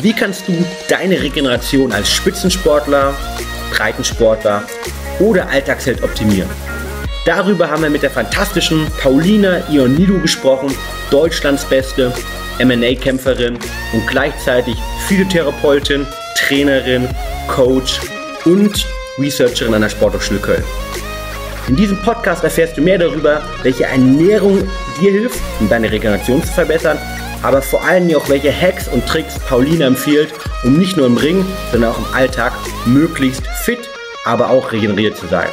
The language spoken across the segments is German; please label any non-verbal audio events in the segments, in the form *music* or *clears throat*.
Wie kannst du deine Regeneration als Spitzensportler, Breitensportler oder Alltagsheld optimieren? Darüber haben wir mit der fantastischen Paulina Ionidu gesprochen, Deutschlands beste MMA-Kämpferin und gleichzeitig Physiotherapeutin, Trainerin, Coach und Researcherin an der Sporthochschule Köln. In diesem Podcast erfährst du mehr darüber, welche Ernährung dir hilft, um deine Regeneration zu verbessern, aber vor allem auch welche Hacks und Tricks Paulina empfiehlt, um nicht nur im Ring, sondern auch im Alltag möglichst fit, aber auch regeneriert zu sein.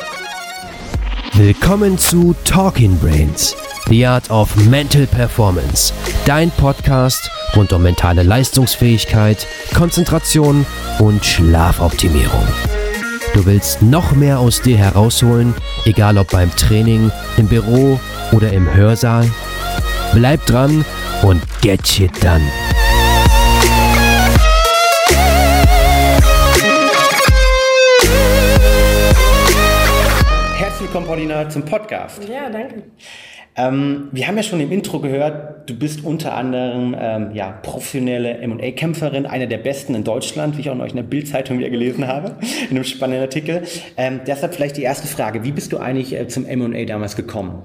Willkommen zu Talking Brains, The Art of Mental Performance, dein Podcast rund um mentale Leistungsfähigkeit, Konzentration und Schlafoptimierung. Du willst noch mehr aus dir herausholen, egal ob beim Training, im Büro oder im Hörsaal? Bleib dran und get shit done. Herzlich willkommen, Paulina, zum Podcast. Ja, danke. Ähm, wir haben ja schon im Intro gehört, du bist unter anderem ähm, ja, professionelle M&A-Kämpferin, eine der besten in Deutschland, wie ich auch neulich in der Bild-Zeitung wieder gelesen habe, *laughs* in einem spannenden Artikel. Ähm, deshalb vielleicht die erste Frage, wie bist du eigentlich äh, zum M&A damals gekommen?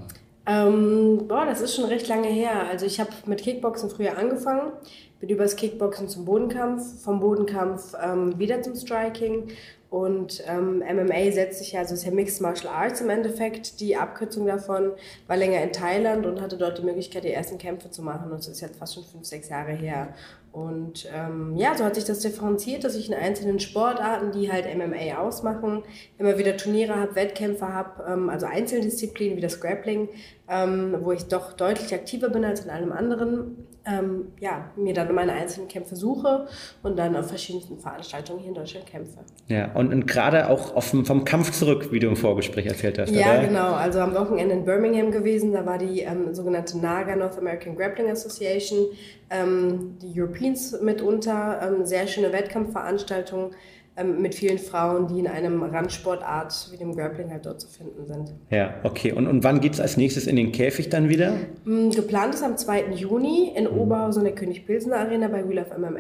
Ähm, boah, das ist schon recht lange her. Also ich habe mit Kickboxen früher angefangen, bin übers Kickboxen zum Bodenkampf, vom Bodenkampf ähm, wieder zum Striking und ähm, MMA setzt sich ja, also ist ja Mixed Martial Arts im Endeffekt. Die Abkürzung davon war länger in Thailand und hatte dort die Möglichkeit, die ersten Kämpfe zu machen. Und das ist jetzt fast schon fünf, sechs Jahre her. Und ähm, ja, so hat sich das differenziert, dass ich in einzelnen Sportarten, die halt MMA ausmachen, immer wieder Turniere habe, Wettkämpfe habe, ähm, also Einzeldisziplinen wie das Grappling, ähm, wo ich doch deutlich aktiver bin als in allem anderen. Ähm, ja, mir dann meine einzelnen Kämpfe suche und dann auf verschiedensten Veranstaltungen hier in Deutschland kämpfe. Ja, und, und gerade auch auf, vom Kampf zurück, wie du im Vorgespräch erzählt hast. Ja, oder? genau. Also am Wochenende in Birmingham gewesen, da war die ähm, sogenannte NAGA, North American Grappling Association, ähm, die Europeans mitunter, ähm, sehr schöne Wettkampfveranstaltung ähm, mit vielen Frauen, die in einem Randsportart wie dem Grappling halt dort zu finden sind. Ja, okay. Und, und wann geht es als nächstes in den Käfig dann wieder? Mm, Geplant ist am 2. Juni in Oberhausen in der König-Pilsener Arena bei Wheel of MMA.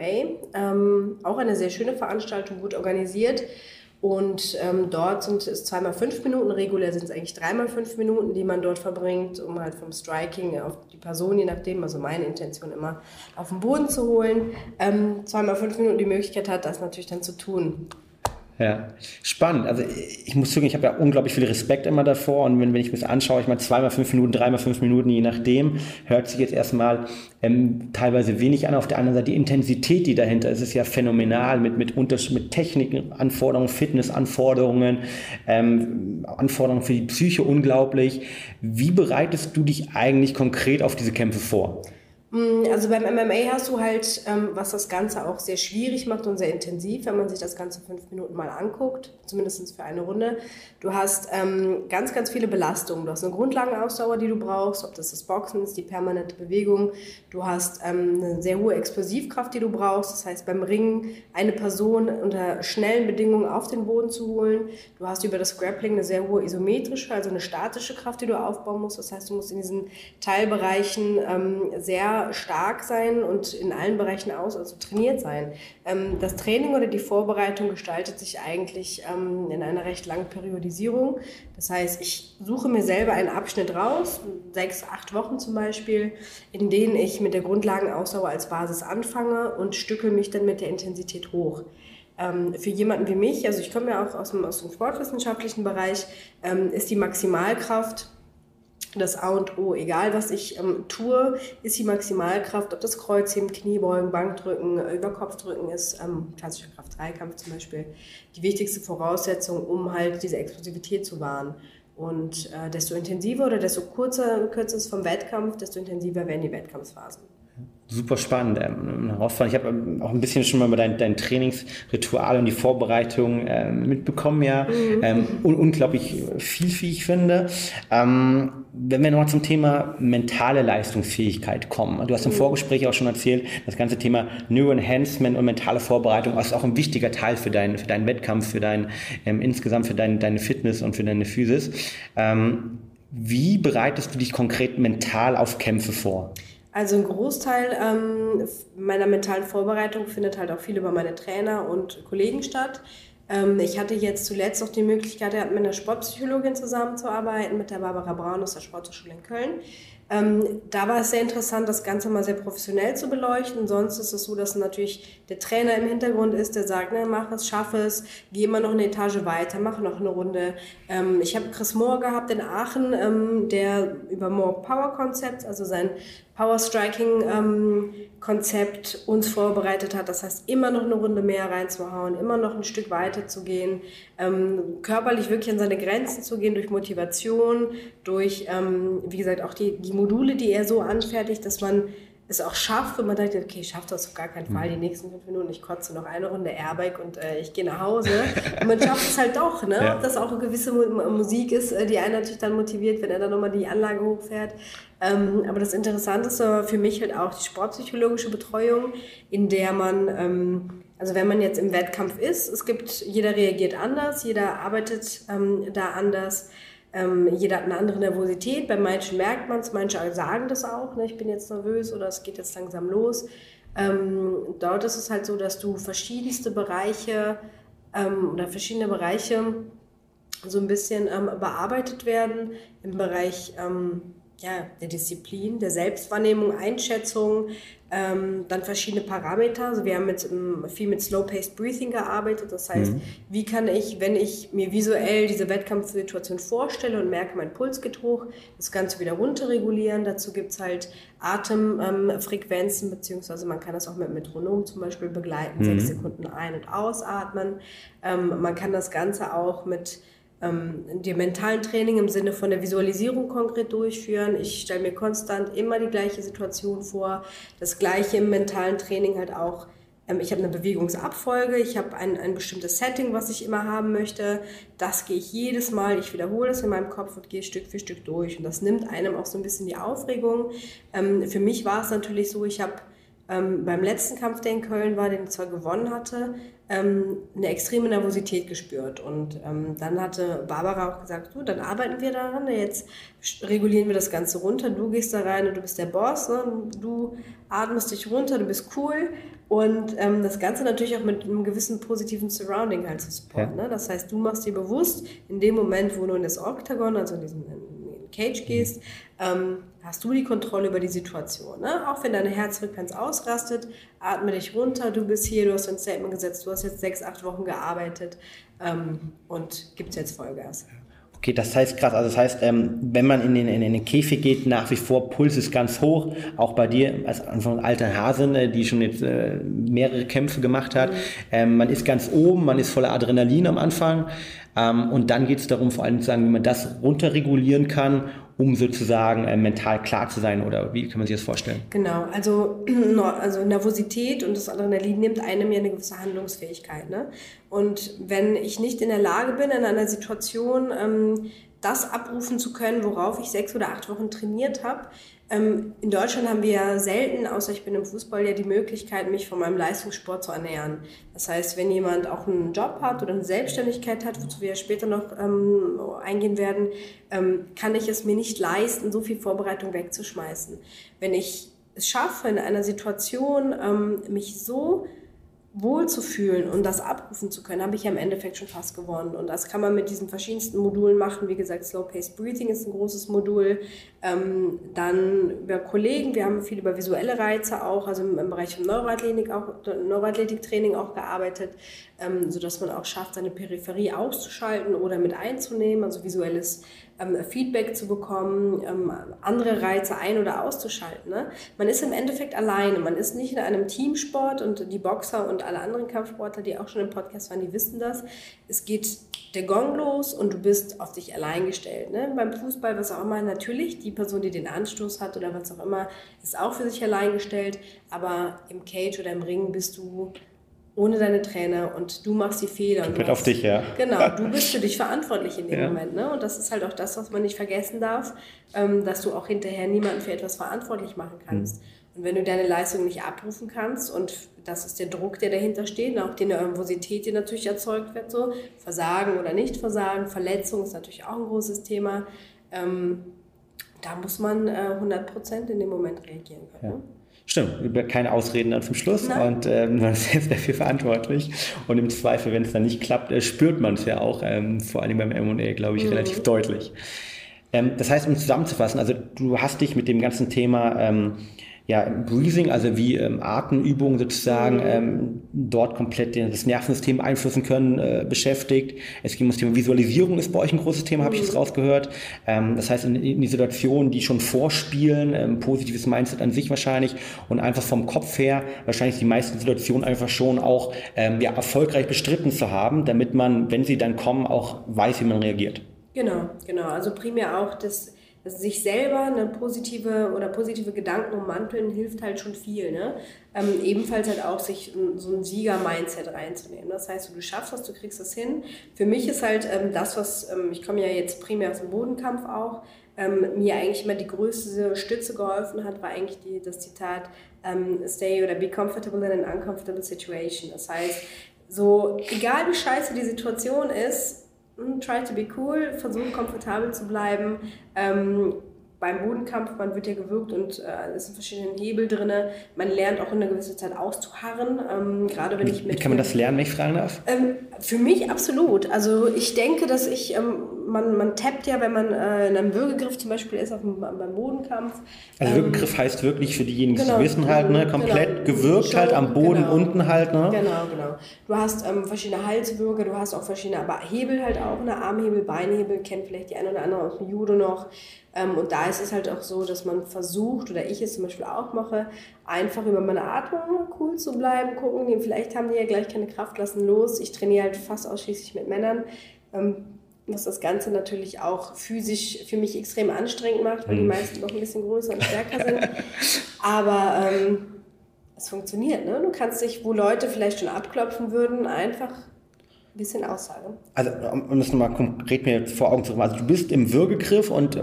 Ähm, auch eine sehr schöne Veranstaltung, gut organisiert. Und ähm, dort sind es zweimal fünf Minuten, regulär sind es eigentlich dreimal fünf Minuten, die man dort verbringt, um halt vom Striking auf die Person, je nachdem, also meine Intention immer, auf den Boden zu holen. Ähm, zweimal fünf Minuten die Möglichkeit hat, das natürlich dann zu tun. Ja, spannend. Also ich muss zugeben, ich habe ja unglaublich viel Respekt immer davor und wenn, wenn ich mir das anschaue, ich meine zweimal fünf Minuten, dreimal fünf Minuten, je nachdem, hört sich jetzt erstmal ähm, teilweise wenig an. Auf der anderen Seite die Intensität, die dahinter ist, ist ja phänomenal mit, mit, Unterschied, mit Techniken, Anforderungen, Fitnessanforderungen, ähm, Anforderungen für die Psyche unglaublich. Wie bereitest du dich eigentlich konkret auf diese Kämpfe vor? Mm, also beim MMA hast du halt, ähm, was das Ganze auch sehr schwierig macht und sehr intensiv, wenn man sich das Ganze fünf Minuten mal anguckt, zumindest für eine Runde. Du hast ähm, ganz, ganz viele Belastungen. Du hast eine Grundlagenausdauer, die du brauchst, ob das das Boxen ist, die permanente Bewegung. Du hast ähm, eine sehr hohe Explosivkraft, die du brauchst. Das heißt, beim Ringen eine Person unter schnellen Bedingungen auf den Boden zu holen. Du hast über das Grappling eine sehr hohe isometrische, also eine statische Kraft, die du aufbauen musst. Das heißt, du musst in diesen Teilbereichen ähm, sehr stark sein und in allen Bereichen aus, also trainiert sein. Ähm, das Training oder die Vorbereitung gestaltet sich eigentlich ähm, in einer recht langen Periodisierung. Das heißt, ich suche mir selber einen Abschnitt raus, sechs, acht Wochen zum Beispiel, in denen ich mit der Grundlagenausdauer als Basis anfange und stücke mich dann mit der Intensität hoch ähm, für jemanden wie mich, also ich komme ja auch aus dem, aus dem sportwissenschaftlichen Bereich, ist die Maximalkraft das A und O. Egal, was ich ähm, tue, ist die Maximalkraft, ob das Kreuzheben, Kniebeugen, Bankdrücken, äh, Überkopfdrücken ist, ähm, klassischer Kraft-3-Kampf zum Beispiel, die wichtigste Voraussetzung, um halt diese Explosivität zu wahren. Und äh, desto intensiver oder desto kurzer, kürzer ist vom Wettkampf, desto intensiver werden die Wettkampfphasen. Super spannend, ähm, herausfordernd. Ich habe ähm, auch ein bisschen schon mal über dein, dein Trainingsritual und die Vorbereitung ähm, mitbekommen, ja. Mhm. Ähm, un unglaublich viel, wie ich finde. Ähm, wenn wir nochmal zum Thema mentale Leistungsfähigkeit kommen. Du hast im mhm. Vorgespräch auch schon erzählt, das ganze Thema Neuroenhancement und mentale Vorbereitung ist auch ein wichtiger Teil für deinen, für deinen Wettkampf, für dein, ähm, insgesamt für dein, deine Fitness und für deine Physis. wie bereitest du dich konkret mental auf Kämpfe vor? Also ein Großteil ähm, meiner mentalen Vorbereitung findet halt auch viel über meine Trainer und Kollegen statt. Ähm, ich hatte jetzt zuletzt auch die Möglichkeit, mit einer Sportpsychologin zusammenzuarbeiten, mit der Barbara Braun aus der Sporthochschule in Köln. Ähm, da war es sehr interessant, das Ganze mal sehr professionell zu beleuchten. Sonst ist es so, dass natürlich der Trainer im Hintergrund ist, der sagt, ne, mach es, schaff es, geh immer noch eine Etage weiter, mach noch eine Runde. Ähm, ich habe Chris Moore gehabt in Aachen, ähm, der über Moore Power Concepts, also sein Power Striking ähm, Konzept uns vorbereitet hat. Das heißt, immer noch eine Runde mehr reinzuhauen, immer noch ein Stück weiter zu gehen, ähm, körperlich wirklich an seine Grenzen zu gehen durch Motivation, durch, ähm, wie gesagt, auch die, die Module, die er so anfertigt, dass man es auch schafft, wenn man denkt, okay, ich schaffe das auf gar keinen Fall, die mhm. nächsten fünf Minuten, ich kotze noch eine Runde Airbike und äh, ich gehe nach Hause. Und *laughs* man schafft es halt doch, ne? Ja. Dass auch eine gewisse Musik ist, äh, die einen natürlich dann motiviert, wenn er dann nochmal die Anlage hochfährt. Ähm, aber das Interessante ist für mich halt auch die sportpsychologische Betreuung, in der man, ähm, also wenn man jetzt im Wettkampf ist, es gibt, jeder reagiert anders, jeder arbeitet ähm, da anders. Ähm, jeder hat eine andere Nervosität. Bei manchen merkt man es, manche sagen das auch. Ne? Ich bin jetzt nervös oder es geht jetzt langsam los. Ähm, dort ist es halt so, dass du verschiedenste Bereiche ähm, oder verschiedene Bereiche so ein bisschen bearbeitet werden. Im Bereich ja, der Disziplin, der Selbstwahrnehmung, Einschätzung, ähm, dann verschiedene Parameter. Also wir haben mit, ähm, viel mit Slow-Paced Breathing gearbeitet. Das heißt, mhm. wie kann ich, wenn ich mir visuell diese Wettkampfsituation vorstelle und merke, mein Puls geht hoch, das Ganze wieder runterregulieren. Dazu gibt es halt Atemfrequenzen, ähm, beziehungsweise man kann das auch mit Metronom zum Beispiel begleiten, mhm. sechs Sekunden ein- und ausatmen. Ähm, man kann das Ganze auch mit ähm, die mentalen Training im Sinne von der Visualisierung konkret durchführen. Ich stelle mir konstant immer die gleiche Situation vor. Das gleiche im mentalen Training halt auch. Ähm, ich habe eine Bewegungsabfolge, ich habe ein, ein bestimmtes Setting, was ich immer haben möchte. Das gehe ich jedes Mal, ich wiederhole es in meinem Kopf und gehe Stück für Stück durch. Und das nimmt einem auch so ein bisschen die Aufregung. Ähm, für mich war es natürlich so, ich habe ähm, beim letzten Kampf, der in Köln war, den ich zwar gewonnen hatte, ähm, eine extreme Nervosität gespürt. Und ähm, dann hatte Barbara auch gesagt, du, dann arbeiten wir daran, jetzt regulieren wir das Ganze runter, du gehst da rein und du bist der Boss, ne? du atmest dich runter, du bist cool. Und ähm, das Ganze natürlich auch mit einem gewissen positiven Surrounding halt zu supporten. Ne? Das heißt, du machst dir bewusst, in dem Moment, wo du in das Octagon, also in diesen Cage gehst, ähm, hast du die Kontrolle über die Situation. Ne? Auch wenn deine Herzfrequenz ausrastet, atme dich runter, du bist hier, du hast ein Statement gesetzt, du hast jetzt sechs, acht Wochen gearbeitet ähm, und gibst jetzt Vollgas. Okay, das heißt krass. Also das heißt, ähm, wenn man in den, in den Käfig geht, nach wie vor Puls ist ganz hoch. Auch bei dir als Anfang alter Hasen, äh, die schon jetzt äh, mehrere Kämpfe gemacht hat. Mhm. Ähm, man ist ganz oben, man ist voller Adrenalin am Anfang. Ähm, und dann geht es darum, vor allem zu sagen, wie man das runterregulieren kann, um sozusagen äh, mental klar zu sein. Oder wie kann man sich das vorstellen? Genau, also, *clears throat* also Nervosität und das Adrenalin nimmt einem ja eine gewisse Handlungsfähigkeit. Ne? Und wenn ich nicht in der Lage bin, in einer Situation ähm, das abrufen zu können, worauf ich sechs oder acht Wochen trainiert habe, ähm, in Deutschland haben wir ja selten, außer ich bin im Fußball, ja die Möglichkeit, mich von meinem Leistungssport zu ernähren. Das heißt, wenn jemand auch einen Job hat oder eine Selbstständigkeit hat, wozu wir ja später noch ähm, eingehen werden, ähm, kann ich es mir nicht leisten, so viel Vorbereitung wegzuschmeißen. Wenn ich es schaffe, in einer Situation ähm, mich so wohlzufühlen und das abrufen zu können, habe ich ja im Endeffekt schon fast gewonnen. Und das kann man mit diesen verschiedensten Modulen machen. Wie gesagt, Slow-Paced Breathing ist ein großes Modul. Ähm, dann über Kollegen, wir haben viel über visuelle Reize auch, also im, im Bereich von Neuroathletik auch, Neuroathletiktraining auch gearbeitet, ähm, sodass man auch schafft, seine Peripherie auszuschalten oder mit einzunehmen, also visuelles ähm, Feedback zu bekommen, ähm, andere Reize ein- oder auszuschalten. Ne? Man ist im Endeffekt alleine, man ist nicht in einem Teamsport und die Boxer und alle anderen Kampfsportler, die auch schon im Podcast waren, die wissen das. Es geht der Gong los und du bist auf dich allein gestellt. Ne? Beim Fußball, was auch immer, natürlich, die Person, die den Anstoß hat oder was auch immer, ist auch für sich allein gestellt, aber im Cage oder im Ring bist du ohne deine Trainer und du machst die Fehler. Komplett auf dich, ja. Genau, du *laughs* bist für dich verantwortlich in dem ja. Moment. Ne? Und das ist halt auch das, was man nicht vergessen darf, ähm, dass du auch hinterher niemanden für etwas verantwortlich machen kannst. Mhm. Und wenn du deine Leistung nicht abrufen kannst, und das ist der Druck, der dahinter steht, und auch die Nervosität, die natürlich erzeugt wird, so Versagen oder nicht Versagen, Verletzung ist natürlich auch ein großes Thema. Ähm, Da muss man äh, 100% in dem Moment reagieren können. Ja. Stimmt, keine Ausreden dann zum Schluss Nein. und ähm, man ist selbst dafür verantwortlich. Und im Zweifel, wenn es dann nicht klappt, äh, spürt man es ja auch, ähm, vor allem beim M&A, glaube ich, mhm. relativ deutlich. Ähm, das heißt, um zusammenzufassen, also du hast dich mit dem ganzen Thema ähm, ja, Breathing, also wie ähm, Atemübungen sozusagen mhm. ähm, dort komplett das Nervensystem beeinflussen können, äh, beschäftigt. Es ging um das Thema Visualisierung, ist bei euch ein großes Thema, habe ich jetzt mhm. rausgehört. Ähm, das heißt, in, in die Situationen, die schon vorspielen, ähm, positives Mindset an sich wahrscheinlich und einfach vom Kopf her wahrscheinlich die meisten Situationen einfach schon auch ähm, ja, erfolgreich bestritten zu haben, damit man, wenn sie dann kommen, auch weiß, wie man reagiert. Genau, genau. Also primär auch das sich selber eine positive oder positive Gedanken ummanteln hilft halt schon viel. Ne? Ähm, ebenfalls halt auch sich so ein Sieger-Mindset reinzunehmen. Das heißt, du schaffst das, du kriegst das hin. Für mich ist halt ähm, das, was, ähm, ich komme ja jetzt primär aus dem Bodenkampf auch, ähm, mir eigentlich immer die größte Stütze geholfen hat, war eigentlich die, das Zitat ähm, Stay oder Be comfortable in an uncomfortable situation. Das heißt, so egal wie scheiße die Situation ist, try to be cool, versuche komfortabel zu bleiben. Ähm, beim Bodenkampf, man wird ja gewürgt und äh, es sind verschiedene Hebel drin. Man lernt auch in einer gewissen Zeit auszuharren. Ähm, gerade wenn ich mit. Wie kann man das lernen, wenn ich fragen darf? Ähm, für mich absolut. Also ich denke, dass ich, ähm, man, man tappt ja, wenn man äh, in einem Würgegriff zum Beispiel ist, auf dem, beim Bodenkampf. Also ähm, Würgegriff heißt wirklich für diejenigen, die genau, es wissen halt, ne, komplett genau. gewürgt halt am Boden genau. unten halt. Ne? Genau, genau. Du hast ähm, verschiedene Halswürge, du hast auch verschiedene, aber Hebel halt auch, ne? Armhebel, Beinhebel, kennt vielleicht die eine oder andere aus dem Judo noch. Ähm, und da ist es halt auch so, dass man versucht, oder ich es zum Beispiel auch mache, einfach über meine Atmung cool zu bleiben, gucken, vielleicht haben die ja gleich keine Kraft, lassen los. Ich trainiere halt fast ausschließlich mit Männern. Ähm, was das Ganze natürlich auch physisch für mich extrem anstrengend macht, weil die mhm. meisten noch ein bisschen größer und stärker sind. Aber ähm, es funktioniert. Ne? Du kannst dich, wo Leute vielleicht schon abklopfen würden, einfach bisschen Aussage. Also, um das nochmal konkret mir vor Augen zu haben, also du bist im Würgegriff und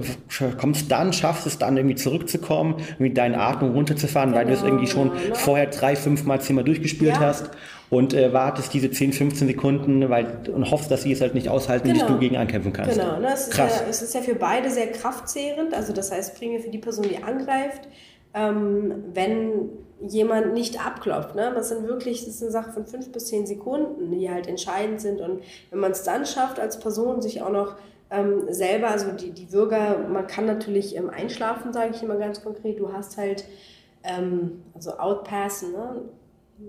kommst dann, schaffst es dann irgendwie zurückzukommen, irgendwie deine Atmung runterzufahren, genau, weil du es irgendwie schon genau. vorher drei, fünf Mal, zehn Mal durchgespielt ja. hast und äh, wartest diese 10, 15 Sekunden weil, und hoffst, dass sie es halt nicht aushalten, genau. bis du gegen ankämpfen kannst. Genau, ne? es, Krass. Ist ja, es ist ja für beide sehr kraftzehrend, also das heißt primär für die Person, die angreift, ähm, wenn jemand nicht abklopft. Ne? Das sind wirklich, das ist eine Sache von fünf bis zehn Sekunden, die halt entscheidend sind. Und wenn man es dann schafft, als Person sich auch noch ähm, selber, also die, die Bürger, man kann natürlich ähm, einschlafen, sage ich immer ganz konkret. Du hast halt, ähm, also outpassen, ne?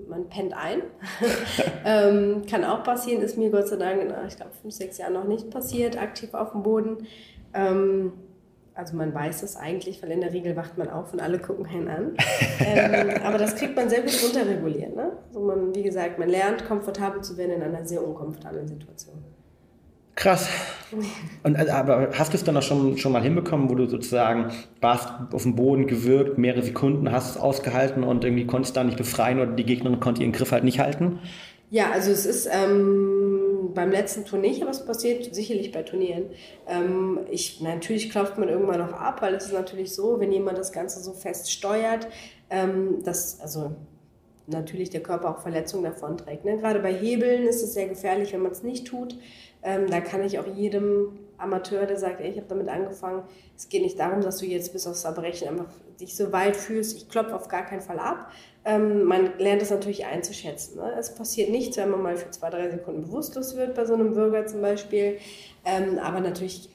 Man pennt ein. *laughs* ähm, kann auch passieren, ist mir Gott sei Dank in, ich glaube, fünf, sechs Jahren noch nicht passiert, aktiv auf dem Boden. Ähm, also man weiß es eigentlich, weil in der Regel wacht man auf und alle gucken einen an. ähm, *laughs* aber das kriegt man sehr gut runterreguliert. Ne? Also man, wie gesagt, man lernt, komfortabel zu werden in einer sehr unkomfortablen Situation. Krass. Und, also, aber hast du es dann auch schon, schon mal hinbekommen, wo du sozusagen warst auf dem Boden gewirkt, mehrere Sekunden, hast es ausgehalten und irgendwie konntest da nicht befreien oder die Gegnerin konnte ihren Griff halt nicht halten? Ja, also es ist ähm, beim letzten Turnier nicht, aber es passiert sicherlich bei Turnieren. Ähm, ich, natürlich klopft man irgendwann noch ab, weil es ist natürlich so, wenn jemand das Ganze so fest steuert, ähm, dass, also natürlich der Körper auch Verletzungen davon trägt. Ne? Gerade bei Hebeln ist es sehr gefährlich, wenn man es nicht tut. Ähm, da kann ich auch jedem Amateur, der sagt, ey, ich habe damit angefangen, es geht nicht darum, dass du jetzt bis aufs Erbrechen einfach dich so weit fühlst, ich klopfe auf gar keinen Fall ab, ähm, man lernt es natürlich einzuschätzen. Ne? Es passiert nichts, wenn man mal für zwei, drei Sekunden bewusstlos wird, bei so einem Bürger zum Beispiel. Ähm, aber natürlich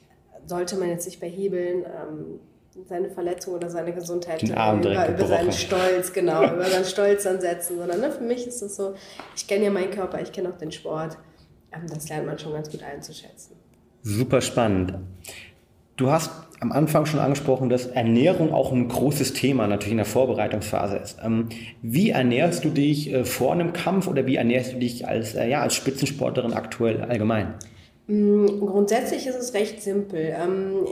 sollte man jetzt nicht bei Hebeln ähm, seine Verletzung oder seine Gesundheit über, *laughs* über seinen Stolz, genau, über seinen Stolz dann setzen, sondern ne, für mich ist es so, ich kenne ja meinen Körper, ich kenne auch den Sport. Ähm, das lernt man schon ganz gut einzuschätzen. Super spannend. Du hast am Anfang schon angesprochen, dass Ernährung auch ein großes Thema natürlich in der Vorbereitungsphase ist. Ähm, wie ernährst du dich äh, vor einem Kampf oder wie ernährst du dich als, äh, ja, als Spitzensportlerin aktuell allgemein? Mm, grundsätzlich ist es recht simpel. Ähm,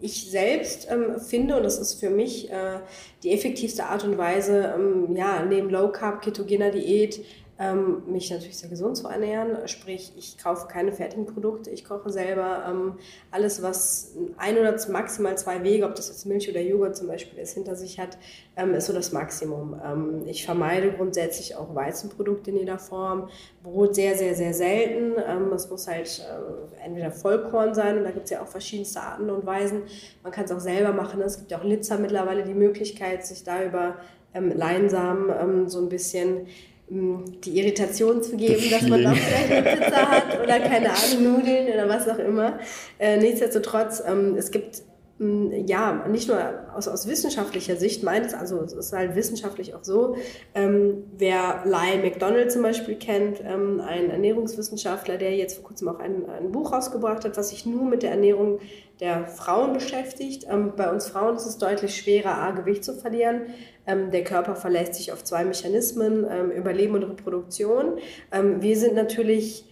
ich selbst finde, und das ist für mich äh, die effektivste Art und Weise, ja, neben Low Carb, ketogener Diät, ähm, mich natürlich sehr gesund zu ernähren. Sprich, ich kaufe keine fertigen Produkte, ich koche selber. Ähm, alles, was ein oder maximal zwei Wege, ob das jetzt Milch oder Joghurt zum Beispiel ist, hinter sich hat, ähm, ist so das Maximum. Ähm, ich vermeide grundsätzlich auch Weizenprodukte in jeder Form. Brot sehr, sehr, sehr selten. Ähm, es muss halt äh, entweder Vollkorn sein und da gibt es ja auch verschiedenste Arten und Weisen. Man kann es auch selber machen. Es gibt ja auch Litzer mittlerweile die Möglichkeit, sich da über ähm, Leinsamen so ein bisschen die Irritation zu geben, dass man noch vielleicht eine Pizza hat oder keine Ahnung, Nudeln oder was auch immer. Äh, nichtsdestotrotz, ähm, es gibt ja, nicht nur aus, aus wissenschaftlicher Sicht meines, also es ist halt wissenschaftlich auch so, ähm, wer Lyle McDonald zum Beispiel kennt, ähm, ein Ernährungswissenschaftler, der jetzt vor kurzem auch ein, ein Buch rausgebracht hat, was sich nur mit der Ernährung der Frauen beschäftigt. Ähm, bei uns Frauen ist es deutlich schwerer, A, Gewicht zu verlieren. Ähm, der Körper verlässt sich auf zwei Mechanismen, ähm, Überleben und Reproduktion. Ähm, wir sind natürlich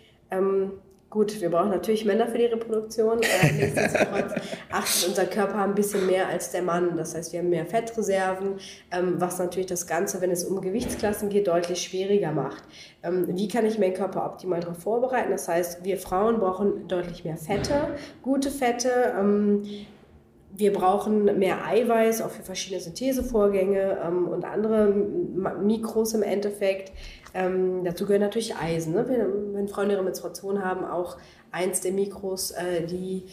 Gut, wir brauchen natürlich Männer für die Reproduktion. Äh, *laughs* nichtsdestotrotz achtet unser Körper ein bisschen mehr als der Mann. Das heißt, wir haben mehr Fettreserven, ähm, was natürlich das Ganze, wenn es um Gewichtsklassen geht, deutlich schwieriger macht. Ähm, wie kann ich meinen Körper optimal darauf vorbereiten? Das heißt, wir Frauen brauchen deutlich mehr Fette, gute Fette. Wir brauchen mehr Eiweiß, auch für verschiedene Synthesevorgänge ähm, und andere Mikros im Endeffekt. Ähm, dazu gehört natürlich Eisen. Ne? Wenn, wenn Frauen ihre Menstruation haben, auch eins der Mikros, äh, die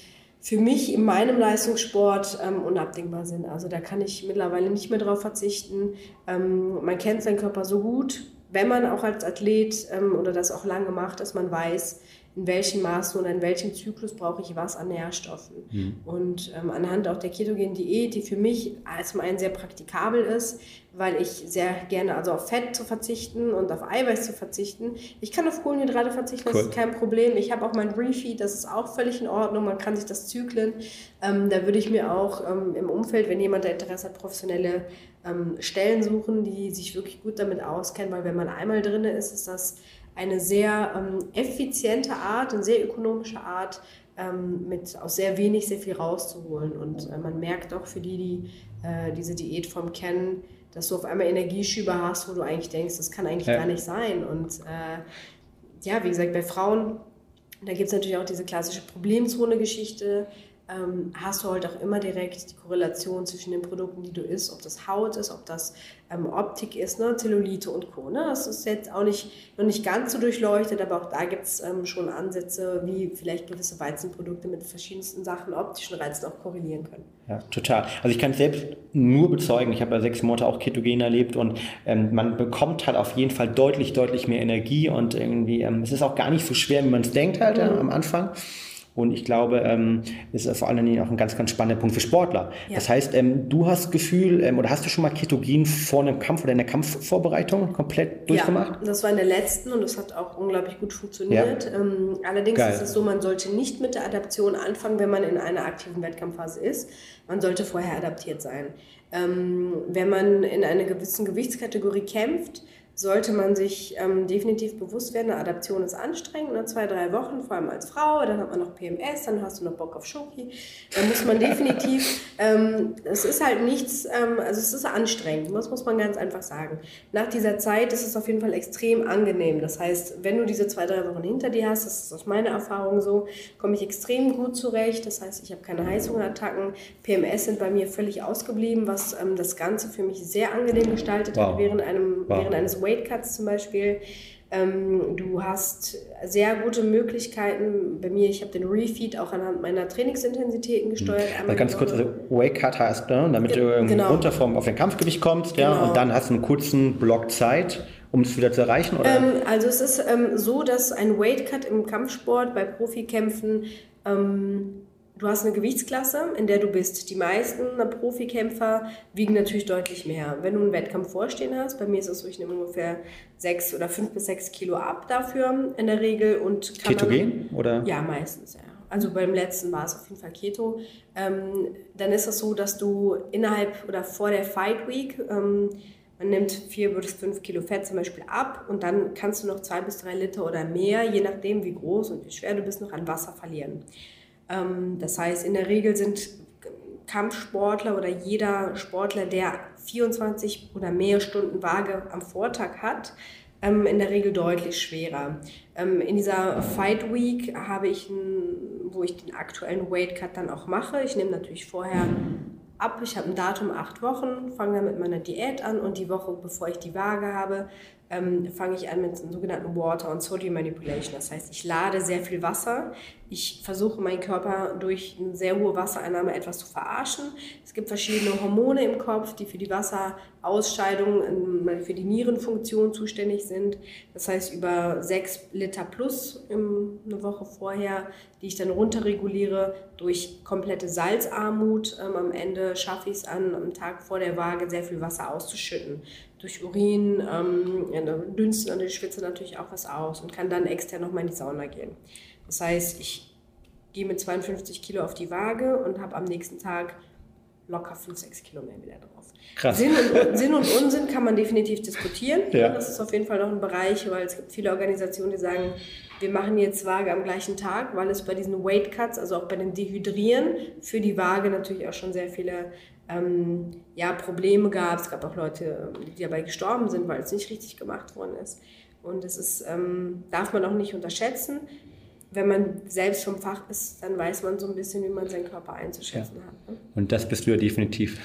für mich in meinem Leistungssport ähm, unabdingbar sind. Also da kann ich mittlerweile nicht mehr drauf verzichten. Ähm, man kennt seinen Körper so gut, wenn man auch als Athlet ähm, oder das auch lange macht, dass man weiß, in welchem Maßen oder in welchem Zyklus brauche ich was an Nährstoffen. Mhm. Und ähm, anhand auch der ketogenen Diät, die für mich als einen sehr praktikabel ist, weil ich sehr gerne also auf Fett zu verzichten und auf Eiweiß zu verzichten. Ich kann auf Kohlenhydrate verzichten, das ist kein Problem. Ich habe auch mein Refeed, das ist auch völlig in Ordnung. Man kann sich das zyklen. Ähm, da würde ich mir auch ähm, im Umfeld, wenn jemand der Interesse hat, professionelle ähm, Stellen suchen, die sich wirklich gut damit auskennen, weil wenn man einmal drin ist, ist das eine sehr ähm, effiziente Art, eine sehr ökonomische Art, ähm, mit aus sehr wenig sehr viel rauszuholen. Und äh, man merkt auch für die, die äh, diese Diätform kennen, dass du auf einmal Energieschübe hast, wo du eigentlich denkst, das kann eigentlich ja. gar nicht sein. Und äh, ja, wie gesagt, bei Frauen, da gibt es natürlich auch diese klassische Problemzone-Geschichte ähm, hast du halt auch immer direkt die Korrelation zwischen den Produkten, die du isst, ob das Haut ist, ob das ähm, Optik ist, ne? Zellulite und Co. Ne? Das ist jetzt auch nicht, noch nicht ganz so durchleuchtet, aber auch da gibt es ähm, schon Ansätze, wie vielleicht gewisse Weizenprodukte mit verschiedensten Sachen, optischen Reizen auch korrelieren können. Ja, total. Also ich kann es selbst nur bezeugen. Ich habe ja sechs Monate auch ketogen erlebt und ähm, man bekommt halt auf jeden Fall deutlich, deutlich mehr Energie und irgendwie, ähm, es ist auch gar nicht so schwer, wie man es denkt halt mhm. ja, am Anfang. Und ich glaube, ähm, das ist vor allen Dingen auch ein ganz, ganz spannender Punkt für Sportler. Ja. Das heißt, ähm, du hast Gefühl, ähm, oder hast du schon mal Ketogen vor einem Kampf oder in der Kampfvorbereitung komplett durchgemacht? Ja, das war in der letzten und das hat auch unglaublich gut funktioniert. Ja. Ähm, allerdings Geil. ist es so, man sollte nicht mit der Adaption anfangen, wenn man in einer aktiven Wettkampfphase ist. Man sollte vorher adaptiert sein. Ähm, wenn man in einer gewissen Gewichtskategorie kämpft, sollte man sich ähm, definitiv bewusst werden, eine Adaption ist anstrengend, ne? zwei, drei Wochen, vor allem als Frau, dann hat man noch PMS, dann hast du noch Bock auf Schoki. Da muss man definitiv, *laughs* ähm, es ist halt nichts, ähm, also es ist anstrengend, das muss man ganz einfach sagen. Nach dieser Zeit ist es auf jeden Fall extrem angenehm. Das heißt, wenn du diese zwei, drei Wochen hinter dir hast, das ist aus meiner Erfahrung so, komme ich extrem gut zurecht. Das heißt, ich habe keine Heißhungerattacken. PMS sind bei mir völlig ausgeblieben, was ähm, das Ganze für mich sehr angenehm gestaltet wow. hat während, einem, wow. während eines Weight Cuts zum Beispiel. Ähm, du hast sehr gute Möglichkeiten. Bei mir, ich habe den Refeed auch anhand meiner Trainingsintensitäten gesteuert. Mhm. Ganz kurz, also Weight Cut heißt, ne, damit du genau. runter vom, auf dein Kampfgewicht kommst, ja, genau. und dann hast du einen kurzen Block Zeit, um es wieder zu erreichen? Oder? Ähm, also es ist ähm, so, dass ein Weight Cut im Kampfsport bei Profikämpfen ähm, Du hast eine Gewichtsklasse, in der du bist. Die meisten Profikämpfer wiegen natürlich deutlich mehr. Wenn du einen Wettkampf vorstehen hast, bei mir ist es so, ich nehme ungefähr sechs oder fünf bis sechs Kilo ab dafür in der Regel und Ketogen dann, oder? Ja, meistens ja. Also beim letzten war es auf jeden Fall Keto. Ähm, dann ist es so, dass du innerhalb oder vor der Fight Week ähm, man nimmt vier bis fünf Kilo Fett zum Beispiel ab und dann kannst du noch zwei bis drei Liter oder mehr, je nachdem wie groß und wie schwer du bist, noch an Wasser verlieren. Ähm, das heißt, in der Regel sind Kampfsportler oder jeder Sportler, der 24 oder mehr Stunden Waage am Vortag hat, Ähm, in der Regel deutlich schwerer. Ähm, in dieser Fight Week habe ich, ein, wo ich den aktuellen Weight Cut dann auch mache. Ich nehme natürlich vorher ab. Ich habe ein Datum acht Wochen, fange dann mit meiner Diät an und die Woche, bevor ich die Waage habe, fange ich an mit einem sogenannten Water- und Sodium Manipulation. Das heißt, ich lade sehr viel Wasser. Ich versuche meinen Körper durch eine sehr hohe Wassereinnahme etwas zu verarschen. Es gibt verschiedene Hormone im Kopf, die für die Wasserausscheidung, ähm, für die Nierenfunktion zuständig sind. Das heißt, über sechs Liter plus eine Woche vorher, die ich dann runterreguliere durch komplette Salzarmut. Ähm, am Ende schaffe ich es an, am Tag vor der Waage sehr viel Wasser auszuschütten durch Urin, ähm, ja, dünstet und die Schwitze natürlich auch was aus und kann dann extern nochmal in die Sauna gehen. Das heißt, ich gehe mit 52 Kilo auf die Waage und habe am nächsten Tag locker 5, 6 Kilo mehr wieder drauf. Krass. Sinn und, Sinn und Unsinn kann man definitiv diskutieren. Ja. Das ist auf jeden Fall noch ein Bereich, weil es gibt viele Organisationen, die sagen, wir machen jetzt Waage am gleichen Tag, weil es bei diesen Weight Cuts, also auch bei den Dehydrieren, für die Waage natürlich auch schon sehr viele ähm, ja, Probleme gab. Es gab auch Leute, die dabei gestorben sind, weil es nicht richtig gemacht worden ist. Und das ist, ähm, darf man auch nicht unterschätzen wenn man selbst vom Fach ist, dann weiß man so ein bisschen, wie man seinen Körper einzuschätzen ja. hat. Ne? Und das bist du ja definitiv.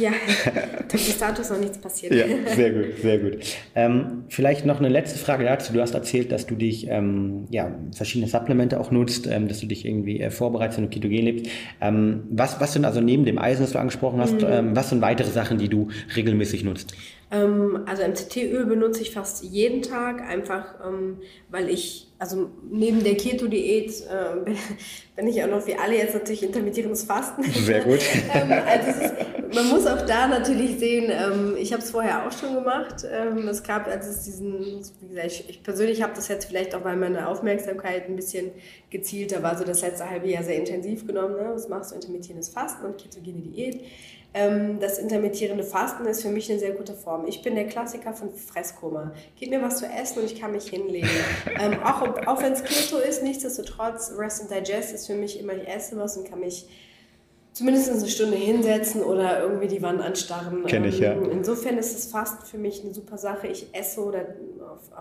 Ja, *laughs* bis dato ist noch nichts passiert. Ja, sehr gut, sehr gut. Ähm, vielleicht noch eine letzte Frage dazu. Du hast erzählt, dass du dich, ähm, ja, verschiedene Supplemente auch nutzt, ähm, dass du dich irgendwie äh, vorbereitest, wenn du ketogen lebst. Ähm, was, was sind also neben dem Eisen, das du angesprochen hast, mhm. Ähm, was sind weitere Sachen, die du regelmäßig nutzt? Ähm, also MCT-Öl benutze ich fast jeden Tag, einfach weil ich also neben der Keto-Diät äh, *laughs* bin, bin, ich auch noch wie alle jetzt natürlich intermittierendes Fasten. Sehr gut. *laughs* ähm, also ist, man muss auch da natürlich sehen, ähm, ich habe es vorher auch schon gemacht. Ähm, es gab, als es diesen, wie gesagt, ich, ich persönlich habe das jetzt vielleicht auch, weil meine Aufmerksamkeit ein bisschen gezielter war, so das letzte halbe Jahr sehr intensiv genommen. Ne? Was machst du intermittierendes Fasten und ketogene Diät? Ähm, das intermittierende Fasten ist für mich eine sehr gute Form. Ich bin der Klassiker von Fresskoma. Gib mir was zu essen und ich kann mich hinlegen. *laughs* ähm, auch auch wenn es Keto ist, nichtsdestotrotz, Rest and Digest ist für mich immer, ich esse was und kann mich zumindest eine Stunde hinsetzen oder irgendwie die Wand anstarren. Kenn ich, ja. Ähm, insofern ist es Fasten für mich eine super Sache. Ich esse oder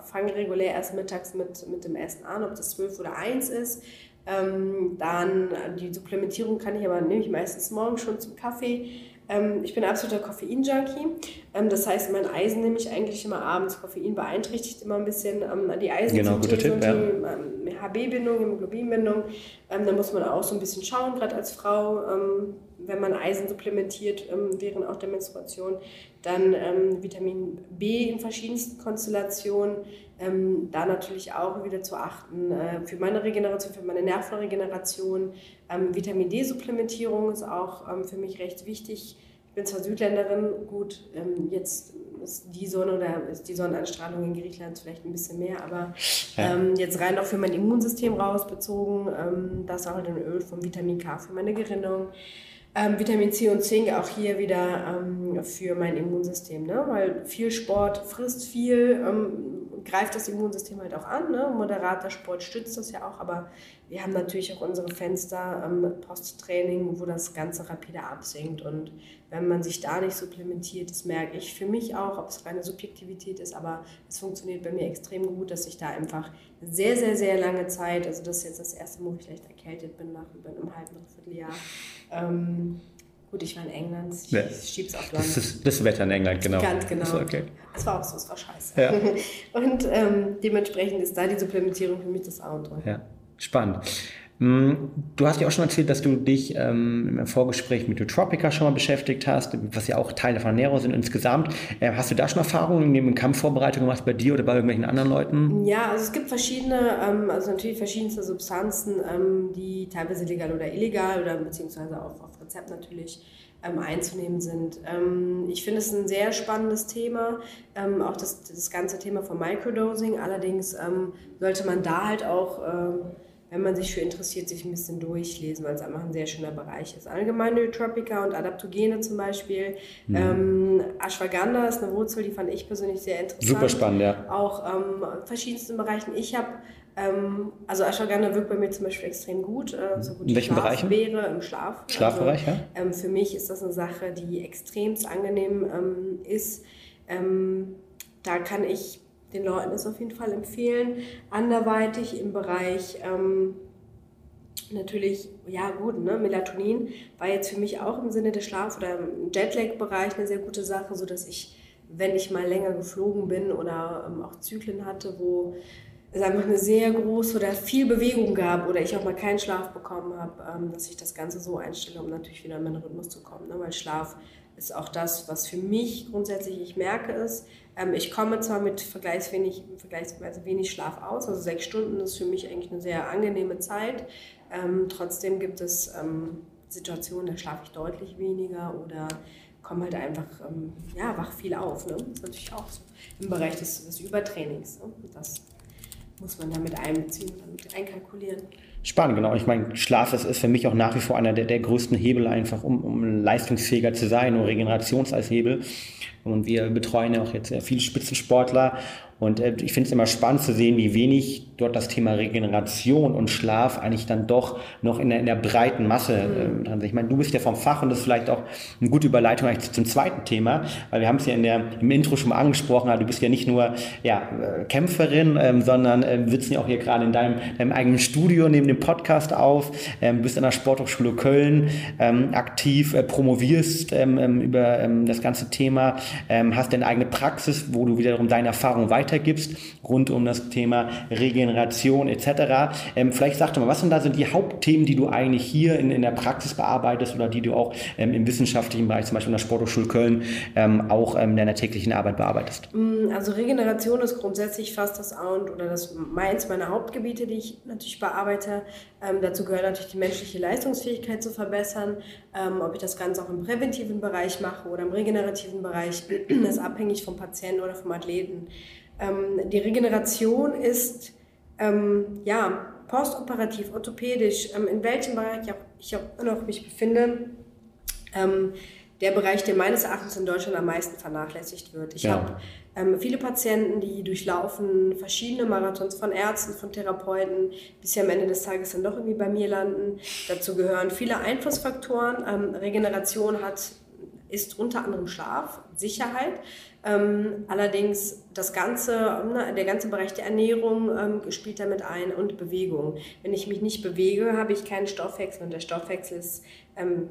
fange regulär erst mittags mit, mit dem Essen an, ob das 12 oder 1 ist. Ähm, dann die Supplementierung kann ich aber nehme ich meistens morgens schon zum Kaffee. Ähm, ich bin absoluter Koffein-Junkie. Ähm, das heißt, mein Eisen nehme ich eigentlich immer abends. Koffein beeinträchtigt immer ein bisschen ähm, die Eisensynthese genau, und die ja. HB-Bindung, Hämoglobin-Bindung. da muss man auch so ein bisschen schauen, gerade als Frau, wenn man Eisen supplementiert während auch der Menstruation. Dann Vitamin B in verschiedensten Konstellationen. da natürlich auch wieder zu achten äh, für meine Regeneration, für meine Nervenregeneration. Vitamin D-Supplementierung ist auch für mich recht wichtig ich bin zwar Südländerin, gut, ähm, jetzt ist die Sonne oder ist die Sonnenanstrahlung in Griechenland vielleicht ein bisschen mehr, aber ähm, jetzt rein auch für mein Immunsystem rausbezogen, ähm, das auch in Öl vom Vitamin K für meine Gerinnung. Ähm, Vitamin C und Zink auch hier wieder ähm, für mein Immunsystem, ne? weil viel Sport frisst viel, ähm, greift das Immunsystem halt auch an. Ne? Moderater Sport stützt das ja auch, aber wir haben natürlich auch unsere Fenster ähm, Posttraining, wo das Ganze rapide absinkt. Und wenn man sich da nicht supplementiert, das merke ich für mich auch, ob es reine Subjektivität ist, aber es funktioniert bei mir extrem gut, dass ich da einfach sehr, sehr, sehr lange Zeit, also das ist jetzt das erste Mal, wo ich vielleicht erkältet bin nach über einem halben, dreiviertel Jahr, ähm, Gut, ich war in England, ich ja. schieb's auf London. Das ist das Wetter in England, genau. Ganz genau. Das war, okay. das war auch so, es war scheiße. Ja. *laughs* Und ähm, dementsprechend ist da die Supplementierung für mich das A und O. Ja, spannend. Hm, du hast ja auch schon erzählt, dass du dich ähm, im Vorgespräch mit Utropica schon mal beschäftigt hast, was ja auch Teile von Ernährung sind insgesamt. Äh, hast du da schon Erfahrungen neben Kampfvorbereitung gemacht bei dir oder bei irgendwelchen anderen Leuten? Ja, also es gibt verschiedene, ähm, also natürlich verschiedenste Substanzen, ähm, die teilweise legal oder illegal oder beziehungsweise auch auf Rezept natürlich ähm, einzunehmen sind. Ähm, ich finde es ein sehr spannendes Thema, ähm, auch das, das ganze Thema von Microdosing. Allerdings ähm, sollte man da halt auch wenn man sich für interessiert, sich ein bisschen durchlesen, weil es einfach ein sehr schöner Bereich ist. Allgemeine Nootropica und Adaptogene zum Beispiel. Mhm. Ähm, Ashwagandha ist eine Wurzel, die fand ich persönlich sehr interessant. Super spannend, ja. Auch ähm, in verschiedensten Bereichen. Ich habe ähm, also Ashwagandha wirkt bei mir zum Beispiel extrem gut. Äh, so gut in welchen Bereichen? Wäre im Schlaf. Schlafbereich, also, ja. Ähm, für mich ist das eine Sache, die extrem angenehm ähm, ist. Ähm, da kann ich den Leuten es auf jeden Fall empfehlen. Anderweitig im Bereich ähm, natürlich, ja gut, ne, Melatonin war jetzt für mich auch im Sinne des Schlaf- oder im Jetlag-Bereich eine sehr gute Sache, sodass ich, wenn ich mal länger geflogen bin oder ähm, auch Zyklen hatte, wo es einfach eine sehr große oder viel Bewegung gab oder ich auch mal keinen Schlaf bekommen habe, ähm, dass ich das Ganze so einstelle, um natürlich wieder in meinen Rhythmus zu kommen. Ne? Weil Schlaf ist auch das, was für mich grundsätzlich ich merke ist. Ähm, ich komme zwar mit vergleichsweise wenig, vergleichsweise wenig Schlaf aus, also sechs Stunden ist für mich eigentlich eine sehr angenehme Zeit. Ähm, trotzdem gibt es Situationen, da schlafe ich deutlich weniger oder komme halt einfach, ja, wach viel auf. Ne? Das ist natürlich auch so im Bereich des, des Übertrainings. Ne? Das muss man damit einbeziehen damit einkalkulieren. Spannend, genau. Ich meine, Schlaf ist, ist für mich auch nach wie vor einer der, der größten Hebel einfach, um, um leistungsfähiger zu sein, und Regenerations als Hebel. Und wir betreuen ja auch jetzt viele Spitzensportler und äh, ich finde es immer spannend zu sehen, wie wenig dort das Thema Regeneration und Schlaf eigentlich dann doch noch in der, in der breiten Masse äh, dran sind. Ich meine, du bist ja vom Fach und das ist vielleicht auch eine gute Überleitung eigentlich zum zweiten Thema, weil wir haben es ja in der, im Intro schon mal angesprochen, du bist ja nicht nur ja, äh, Kämpferin, ähm, sondern äh, sitzen ja auch hier gerade in deinem, deinem eigenen Studio neben dem Podcast auf, ähm, bist an der Sporthochschule Köln ähm, aktiv, äh, promovierst ähm, ähm über ähm, das ganze Thema, ähm, hast deine eigene Praxis, wo du wiederum deine Erfahrung weiter weitergibst rund um das Thema Regeneration etc. Ähm, vielleicht sag doch mal, was sind da so die Hauptthemen, die du eigentlich hier in, in der Praxis bearbeitest oder die du auch ähm, im wissenschaftlichen Bereich, zum Beispiel in der Sporthochschule Köln, ähm, auch ähm, in deiner täglichen Arbeit bearbeitest? Mm, also Regeneration ist grundsätzlich fast das A und oder das meins meiner Hauptgebiete, die ich natürlich bearbeite. Ähm, dazu gehört natürlich die menschliche Leistungsfähigkeit zu verbessern. Ähm, ob ich das Ganze auch im präventiven Bereich mache oder im regenerativen Bereich, *clears throat* ist abhängig vom Patienten oder vom Athleten. Ähm, die Regeneration ist ähm, ja, postoperativ, orthopädisch, ähm, in welchem Bereich ich auch noch mich befinde, ähm, der Bereich, der meines Erachtens in Deutschland am meisten vernachlässigt wird. Ich ja. habe ähm, viele Patienten, die durchlaufen verschiedene Marathons von Ärzten, von Therapeuten, bis sie am Ende des Tages dann doch irgendwie bei mir landen. Dazu gehören viele Einflussfaktoren. Ähm, Regeneration hat, ist unter anderem Schlaf, Sicherheit. Ähm, allerdings das ganze, ne, der ganze Bereich der Ernährung ähm, spielt damit ein und Bewegung. Wenn ich mich nicht bewege, habe ich keinen Stoffwechsel und der Stoffwechsel ist, ähm,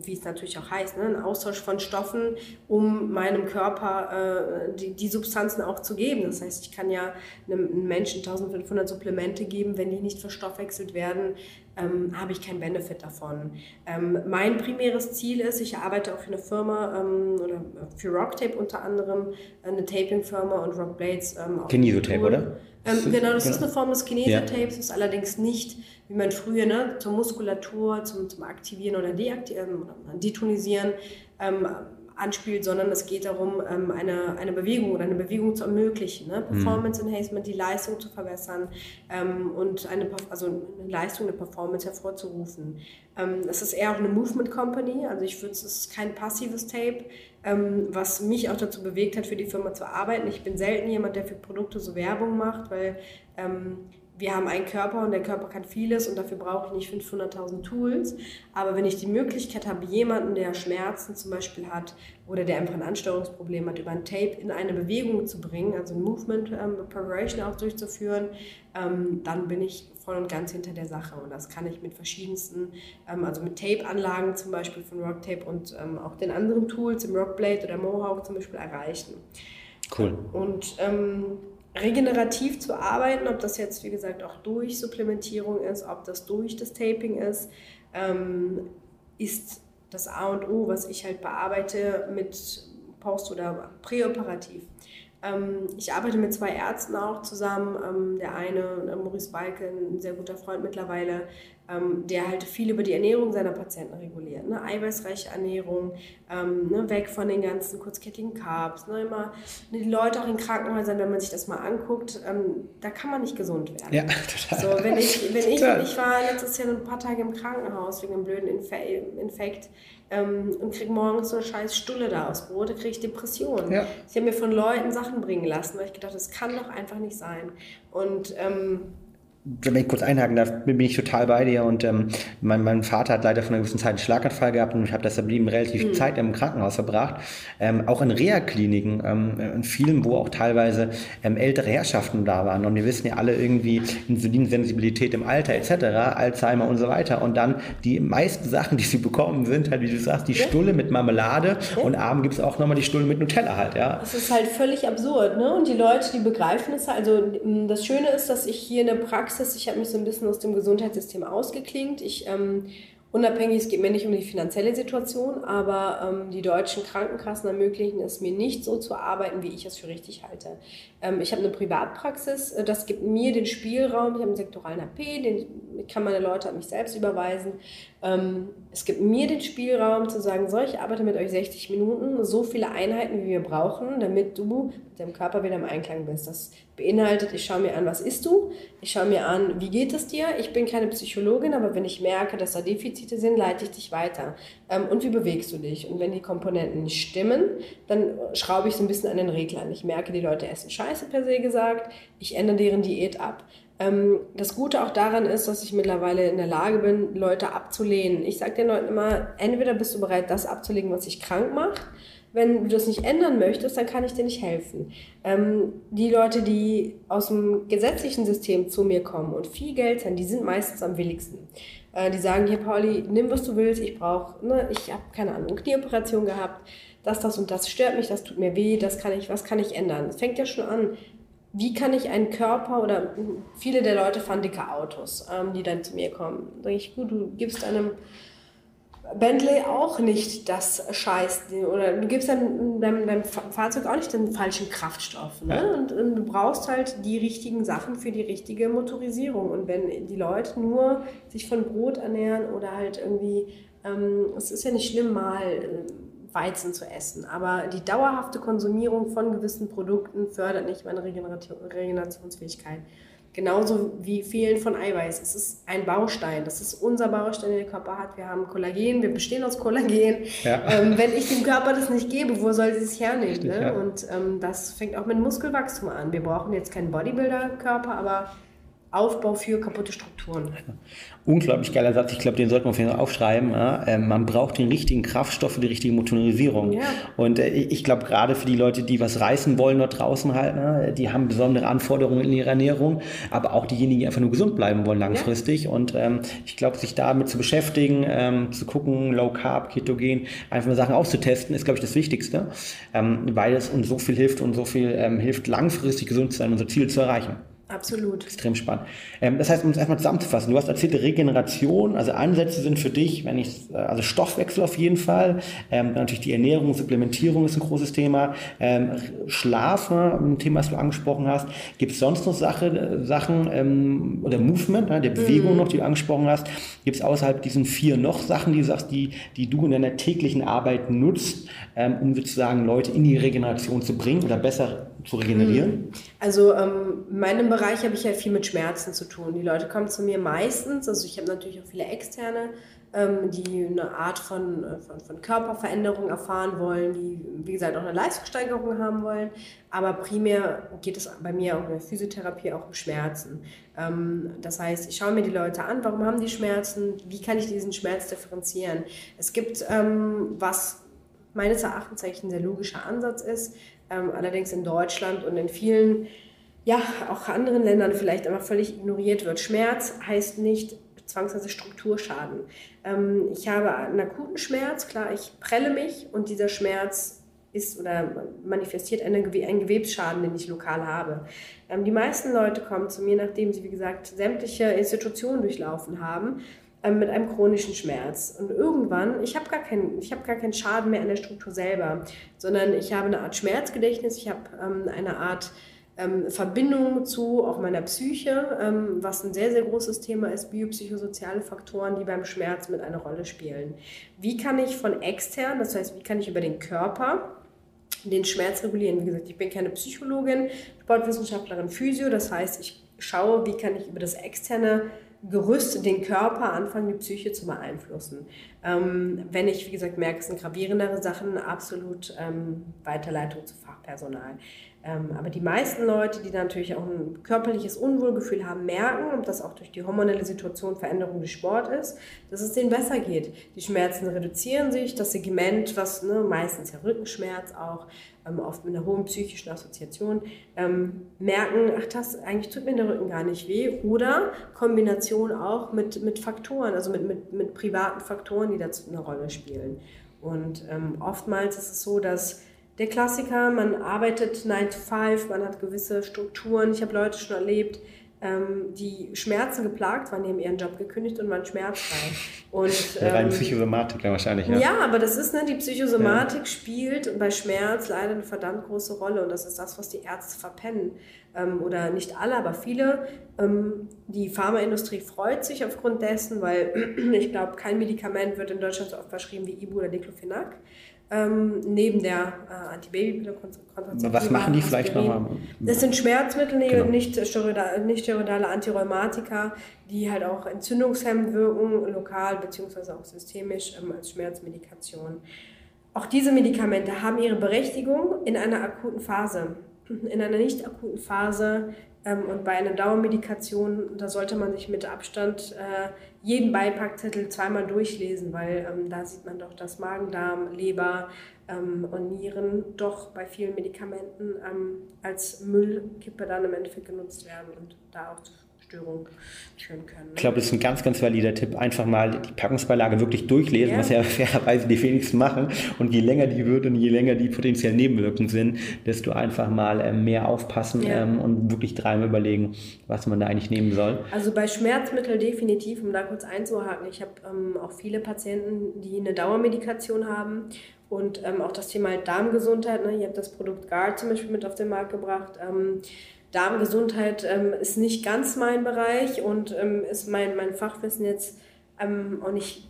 wie es natürlich auch heißt, ne, ein Austausch von Stoffen, um meinem Körper äh, die, die Substanzen auch zu geben. Das heißt, ich kann ja einem Menschen 1500 Supplemente geben, wenn die nicht verstoffwechselt werden, ähm, habe ich keinen Benefit davon. Ähm, mein primäres Ziel ist, ich arbeite auch für eine Firma ähm, oder für Rocktape unter anderem, eine Taping-Firma und Rock Blades. Ähm, Kinesotape, oder? Ähm, genau, das genau. ist eine Form des Kinesotapes, ist allerdings nicht, wie man früher ne, zur Muskulatur, zum, zum Aktivieren oder Deaktivieren, ähm, Detonisieren ähm, anspielt, sondern es geht darum, ähm, eine, eine Bewegung oder eine Bewegung zu ermöglichen, ne? Mhm. Performance Enhancement, die Leistung zu verbessern ähm, und eine, also eine Leistung, eine Performance hervorzurufen. Ähm, ist eher auch eine Movement Company, also ich würde es ist kein passives Tape, ähm, was mich auch dazu bewegt hat, für die Firma zu arbeiten. Ich bin selten jemand, der für Produkte so Werbung macht, weil ähm, wir haben einen Körper und der Körper kann vieles und dafür brauche ich nicht 500.000 Tools. Aber wenn ich die Möglichkeit habe, jemanden, der Schmerzen zum Beispiel hat oder der einfach ein Ansteuerungsproblem hat, über ein Tape in eine Bewegung zu bringen, also ein Movement ähm, Preparation auch durchzuführen, ähm, dann bin ich voll und ganz hinter der Sache. Und das kann ich mit verschiedensten, ähm, also mit Tape-Anlagen zum Beispiel von Rocktape und ähm, auch den anderen Tools, im Rockblade oder Mohawk zum Beispiel erreichen. Cool. Und ähm, regenerativ zu arbeiten, ob das jetzt, wie gesagt, auch durch Supplementierung ist, ob das durch das Taping ist, ähm, ist das A und O, was ich halt bearbeite mit Post- oder Präoperativ. Ähm, ich arbeite mit zwei Ärzten auch zusammen. Ähm, der eine, Maurice Balke, ein sehr guter Freund mittlerweile, ähm, der halt viel über die Ernährung seiner Patienten reguliert. Ne? Eiweißreiche Ernährung, ne? weg von den ganzen kurzkettigen Carbs. Ne? Immer, ne, die Leute auch in Krankenhäusern, wenn man sich das mal anguckt, da kann man nicht gesund werden. Ja, *laughs* total. So, wenn ich, wenn ich, ich war letztes Jahr ein paar Tage im Krankenhaus wegen einem blöden Infekt ähm, und kriege morgens so eine scheiß Stulle da aufs Brot, da kriege ich Depressionen. Ja. Ich habe mir von Leuten Sachen bringen lassen, weil ich gedacht das kann doch einfach nicht sein. Und ähm, wenn ich kurz einhaken darf, bin ich total bei dir. Und ähm, mein, mein Vater hat leider von einer gewissen Zeit einen Schlaganfall gehabt und ich habe deshalb eben relativ mhm. Zeit im Krankenhaus verbracht. Ähm, auch in Reha-Kliniken, ähm, in vielen, wo auch teilweise ähm, ältere Herrschaften da waren. Und wir wissen ja alle irgendwie Insulinsensibilität im Alter etc., Alzheimer und so weiter. Und dann die meisten Sachen, die sie bekommen, sind halt, wie du sagst, die ja. Stulle mit Marmelade ja. und abends gibt es auch nochmal die Stulle mit Nutella halt. Ja. Das ist halt völlig absurd. Ne? Und die Leute, die begreifen es halt. Also das Schöne ist, dass ich hier in der Praxis Praxis. Ich habe mich so ein bisschen aus dem Gesundheitssystem ausgeklingt. Ich ähm, unabhängig, es geht mir nicht um die finanzielle Situation, aber ähm, die deutschen Krankenkassen ermöglichen es mir nicht so zu arbeiten, wie ich es für richtig halte. Ähm, ich habe eine Privatpraxis, äh, das gibt mir den Spielraum, ich habe einen sektoralen AP, den kann meine Leute an mich selbst überweisen. Ähm, es gibt mir den Spielraum zu sagen, so, ich arbeite mit euch 60 Minuten, so viele Einheiten, wie wir brauchen, damit du deinem Körper wieder im Einklang bist. Das beinhaltet, ich schaue mir an, was isst du, ich schaue mir an, wie geht es dir. Ich bin keine Psychologin, aber wenn ich merke, dass da Defizite sind, leite ich dich weiter. Ähm, und wie bewegst du dich? Und wenn die Komponenten nicht stimmen, dann schraube ich so ein bisschen an den Reglern. Ich merke, die Leute essen Scheiße per se gesagt, ich ändere deren Diät ab. Ähm, das Gute auch daran ist, dass ich mittlerweile in der Lage bin, Leute abzulehnen. Ich sage den Leuten immer, entweder bist du bereit, das abzulegen, was dich krank macht. Wenn du das nicht ändern möchtest, dann kann ich dir nicht helfen. Ähm, die Leute, die aus dem gesetzlichen System zu mir kommen und viel Geld haben, die sind meistens am willigsten. Äh, die sagen, hier Pauli, nimm was du willst, ich brauche, ne, ich habe keine Ahnung, Knieoperation gehabt, das, das und das stört mich, das tut mir weh, das kann ich, was kann ich ändern? Es fängt ja schon an wie kann ich einen Körper oder viele der Leute fahren dicke Autos, ähm, die dann zu mir kommen. Da sage ich, gut, du gibst einem Bentley auch nicht das Scheiß oder du gibst deinem, deinem, deinem Fahrzeug auch nicht den falschen Kraftstoff. Ne? Ja. Und, und, du brauchst halt die richtigen Sachen für die richtige Motorisierung. Und wenn die Leute nur sich von Brot ernähren oder halt irgendwie, ähm, es ist ja nicht schlimm mal. Äh, Weizen zu essen. Aber die dauerhafte Konsumierung von gewissen Produkten fördert nicht meine Regenerationsfähigkeit. Genauso wie Fehlen von Eiweiß. Es ist ein Baustein. Das ist unser Baustein, den der Körper hat. Wir haben Kollagen, wir bestehen aus Kollagen. Ja. Ähm, wenn ich dem Körper das nicht gebe, wo soll sie es hernehmen? Richtig, ne? ja. Und ähm, das fängt auch mit Muskelwachstum an. Wir brauchen jetzt keinen Bodybuilder-Körper, aber Aufbau für kaputte Strukturen. Unglaublich geiler Satz. Ich glaube, den sollten wir auf jeden Fall aufschreiben. Ähm, man braucht den richtigen Kraftstoff für die richtige Motorisierung. Ja. Und äh, ich glaube, gerade für die Leute, die was reißen wollen dort draußen halt, ne, die haben besondere Anforderungen in ihrer Ernährung, aber auch diejenigen, die einfach nur gesund bleiben wollen langfristig. Ja. Und ähm, ich glaube, sich damit zu beschäftigen, ähm, zu gucken, Low Carb, Ketogen, einfach mal Sachen auszutesten, ist, glaube ich, das Wichtigste, ähm, weil es uns so viel hilft und so viel hilft, langfristig gesund zu sein, unser Ziel zu erreichen. Absolut. Extrem spannend. Ähm, das heißt, um es erstmal zusammenzufassen, du hast erzählt, Regeneration, also Ansätze sind für dich, wenn ich, äh, also Stoffwechsel auf jeden Fall, ähm, natürlich die Ernährung, Supplementierung ist ein großes Thema, ähm, Schlaf, ne, ein Thema, das du angesprochen hast. Gibt es sonst noch Sache, äh, Sachen ähm, oder Movement, ne, der Bewegung mhm. noch, die du angesprochen hast? Gibt es außerhalb diesen vier noch Sachen, die du sagst, die, die du in deiner täglichen Arbeit nutzt, ähm, um sozusagen Leute in die Regeneration zu bringen oder besser zu regenerieren? Mhm. Also ähm, in meinem Bereich habe ich ja viel mit Schmerzen zu tun. Die Leute kommen zu mir meistens, also ich habe natürlich auch viele externe, ähm, die eine Art von, äh, von, von, Körperveränderung erfahren wollen, die wie gesagt auch eine Leistungssteigerung haben wollen. Aber primär geht es bei mir auch in der Physiotherapie auch um Schmerzen. Ähm, das heißt, ich schaue mir die Leute an, warum haben die Schmerzen, wie kann ich diesen Schmerz differenzieren. Es gibt ähm, was meines Erachtens eigentlich ein sehr logischer Ansatz ist, ähm, allerdings in Deutschland und in vielen, ja, auch anderen Ländern vielleicht einfach völlig ignoriert wird. Schmerz heißt nicht zwangsweise Strukturschaden. Ähm, ich habe einen akuten Schmerz, klar, ich prelle mich und dieser Schmerz ist oder manifestiert einen, Gewebsschaden, den ich lokal habe. Ähm, die meisten Leute kommen zu mir, nachdem sie, wie gesagt, sämtliche Institutionen durchlaufen haben mit einem chronischen Schmerz. Und irgendwann, ich habe gar, kein, hab gar keinen Schaden mehr an der Struktur selber, sondern ich habe eine Art Schmerzgedächtnis, ich habe ähm, eine Art ähm, Verbindung zu auch meiner Psyche, ähm, was ein sehr, sehr großes Thema ist, biopsychosoziale Faktoren, die beim Schmerz mit einer Rolle spielen. Wie kann ich von extern, das heißt, wie kann ich über den Körper den Schmerz regulieren? Wie gesagt, ich bin keine Psychologin, Sportwissenschaftlerin, Physio, das heißt, ich schaue, wie kann ich über das externe Gerüst, den Körper anfangen, die Psyche zu beeinflussen. Ähm, wenn ich, wie gesagt, merke, es sind gravierendere Sachen, absolut ähm, Weiterleitung zu Fachpersonal. Ähm, aber die meisten Leute, die natürlich auch ein körperliches Unwohlgefühl haben, merken, ob das auch durch die hormonelle Situation Veränderung des Sport ist, dass es denen besser geht. Die Schmerzen reduzieren sich, das Segment, was ne, meistens ja Rückenschmerz auch, ähm, oft mit einer hohen psychischen Assoziation, ähm, merken, ach das, eigentlich tut mir der Rücken gar nicht weh. Oder Kombination auch mit, mit Faktoren, also mit, mit, mit privaten Faktoren, die dazu eine Rolle spielen. Und ähm, oftmals ist es so, dass der Klassiker, man arbeitet 9 to 5, man hat gewisse Strukturen. Ich habe Leute schon erlebt, ähm, die Schmerzen geplagt waren, die haben ihren Job gekündigt und waren schmerzfrei. Und, ähm, Rein Psychosomatik wahrscheinlich, ja. Ja, aber das ist, ne, die Psychosomatik ja. spielt bei Schmerz leider eine verdammt große Rolle und das ist das, was die Ärzte verpennen. Ähm, oder nicht alle, aber viele. Ähm, die Pharmaindustrie freut sich aufgrund dessen, weil *clears throat* ich glaube, kein Medikament wird in Deutschland so oft verschrieben wie Ibu oder Diclofenac ähm, neben der äh, Antibabypille Was machen die vielleicht nochmal? Das sind Schmerzmittel, genau. nicht, steroidale, nicht steroidale Antirheumatika, die halt auch entzündungshemmend wirken, lokal bzw. auch systemisch ähm, als Schmerzmedikation. Auch diese Medikamente haben ihre Berechtigung in einer akuten Phase. In einer nicht akuten Phase und bei einer Dauermedikation, da sollte man sich mit Abstand äh, jeden Beipackzettel zweimal durchlesen, weil ähm, da sieht man doch, dass Magen, Darm, Leber ähm, und Nieren doch bei vielen Medikamenten ähm, als Müllkippe dann im Endeffekt genutzt werden und da auch Störung führen können. Ich glaube, das ist ein ganz, ganz valider Tipp. Einfach mal die Packungsbeilage wirklich durchlesen, ja. was ja *laughs* fairerweise die wenigsten machen. Und je länger die wird und je länger die potenziellen Nebenwirkungen sind, desto einfach mal ähm, mehr aufpassen ja. ähm, und wirklich dreimal überlegen, was man da eigentlich nehmen soll. Also bei Schmerzmitteln definitiv, um da kurz einzuhaken. Ich habe ähm, auch viele Patienten, die eine Dauermedikation haben und ähm, auch das Thema Darmgesundheit. Ne? Ihr habt das Produkt GARD zum Beispiel mit auf den Markt gebracht. Ähm, Darmgesundheit ähm, ist nicht ganz mein Bereich und ähm, ist mein, mein Fachwissen jetzt ähm, auch nicht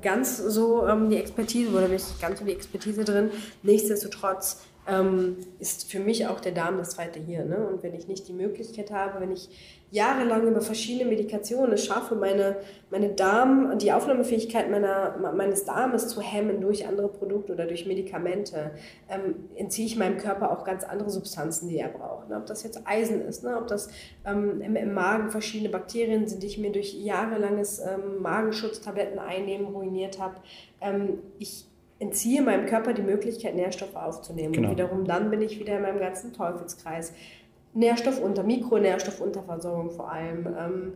ganz so ähm, die Expertise oder nicht ganz so die Expertise drin. Nichtsdestotrotz ähm, ist für mich auch der Darm das zweite hier. Ne? Und wenn ich nicht die Möglichkeit habe, wenn ich jahrelang über verschiedene Medikationen es schaffe, meine, meine Darm, die Aufnahmefähigkeit meiner, meines Darmes zu hemmen durch andere Produkte oder durch Medikamente, ähm, entziehe ich meinem Körper auch ganz andere Substanzen, die er braucht. Ne? Ob das jetzt Eisen ist, ne? ob das ähm, im, im, Magen verschiedene Bakterien sind, die ich mir durch jahrelanges ähm, Magenschutztabletten einnehmen ruiniert habe. Ähm, ich entziehe meinem Körper die Möglichkeit, Nährstoffe aufzunehmen. Genau. Und wiederum dann bin ich wieder in meinem ganzen Teufelskreis. Nährstoffunter, Mikronährstoffunterversorgung vor allem. Ähm,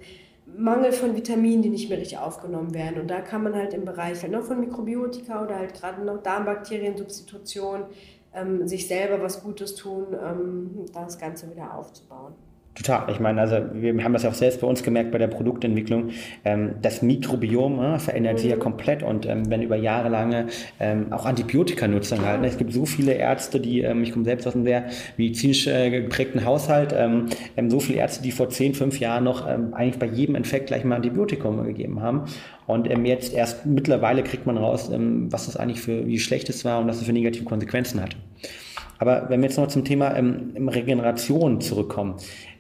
Mangel von Vitaminen, die nicht mehr richtig aufgenommen werden. Und da kann man halt im Bereich halt noch von Mikrobiotika oder halt gerade noch Darmbakteriensubstitution ähm, sich selber was Gutes tun, ähm, das Ganze wieder aufzubauen. Total. Ich meine, also wir haben das ja auch selbst bei uns gemerkt bei der Produktentwicklung. Ähm, das Mikrobiom äh, verändert sich ja mhm. komplett und ähm, wenn über Jahre lange ähm, auch Antibiotika nutzen halt. Ne? Es gibt so viele Ärzte, die, ähm, ich komme selbst aus einem sehr medizinisch äh, geprägten Haushalt, ähm, ähm, so viele Ärzte, die vor 10, 5 Jahren noch ähm, eigentlich bei jedem Infekt gleich mal Antibiotikum gegeben haben. Und ähm, jetzt erst mittlerweile kriegt man raus, ähm, was das eigentlich für, wie schlecht es war und was es für negative Konsequenzen hat. Aber wenn wir jetzt noch zum Thema ähm, Regeneration zurückkommen.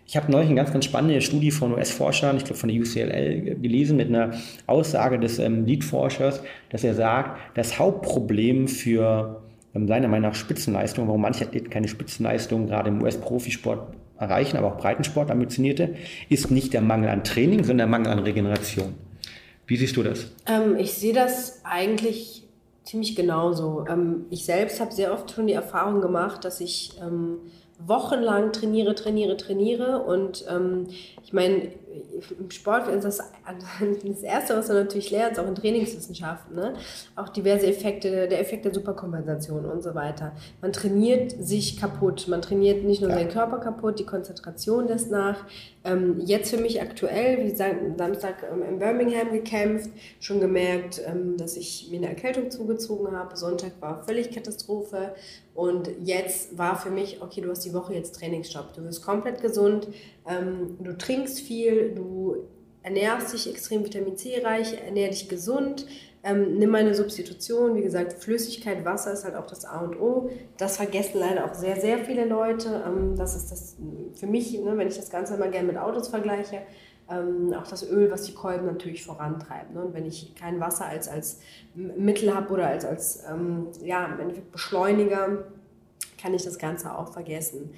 Ich habe neulich eine ganz, ganz spannende Studie von US-Forschern, ich glaube von der UCLL, gelesen mit einer Aussage des ähm, Lead-Forschers, dass er sagt, das Hauptproblem für ähm, seiner Meinung nach Spitzenleistung, warum manche Athleten keine Spitzenleistung gerade im US-Profisport erreichen, aber auch Breitensport ambitionierte, ist nicht der Mangel an Training, sondern der Mangel an Regeneration. Wie siehst du das? Ähm, ich sehe das eigentlich ziemlich genauso. Ähm, ich selbst habe sehr oft schon die Erfahrung gemacht, dass ich ähm, wochenlang trainiere, trainiere, trainiere. Und ähm, ich meine, im Sport ist das das Erste, was man natürlich lernt, auch in Trainingswissenschaften, ne? auch diverse Effekte, der Effekt der Superkompensation und so weiter. Man trainiert sich kaputt. Man trainiert nicht nur ja. seinen Körper kaputt, die Konzentration lässt nach. Ähm, jetzt für mich aktuell, wie gesagt, Samstag ähm, in Birmingham gekämpft, schon gemerkt, ähm, dass ich mir eine Erkältung zugezogen habe. Sonntag war völlig Katastrophe. Und jetzt war für mich, okay, du hast die Woche jetzt Trainingsstopp. Du wirst komplett gesund, ähm, du trinkst viel, du ernährst dich extrem Vitamin C reich, ernähr dich gesund, ähm, nimm eine Substitution. Wie gesagt, Flüssigkeit, Wasser ist halt auch das A und O. Das vergessen leider auch sehr, sehr viele Leute. Ähm, das ist das für mich, ne, wenn ich das Ganze mal gerne mit Autos vergleiche, ähm, auch das Öl, was die Kolben natürlich vorantreibt. Ne? Und wenn ich kein Wasser als, als Mittel habe oder als, als ähm, ja, im Endeffekt Beschleuniger, kann ich das Ganze auch vergessen.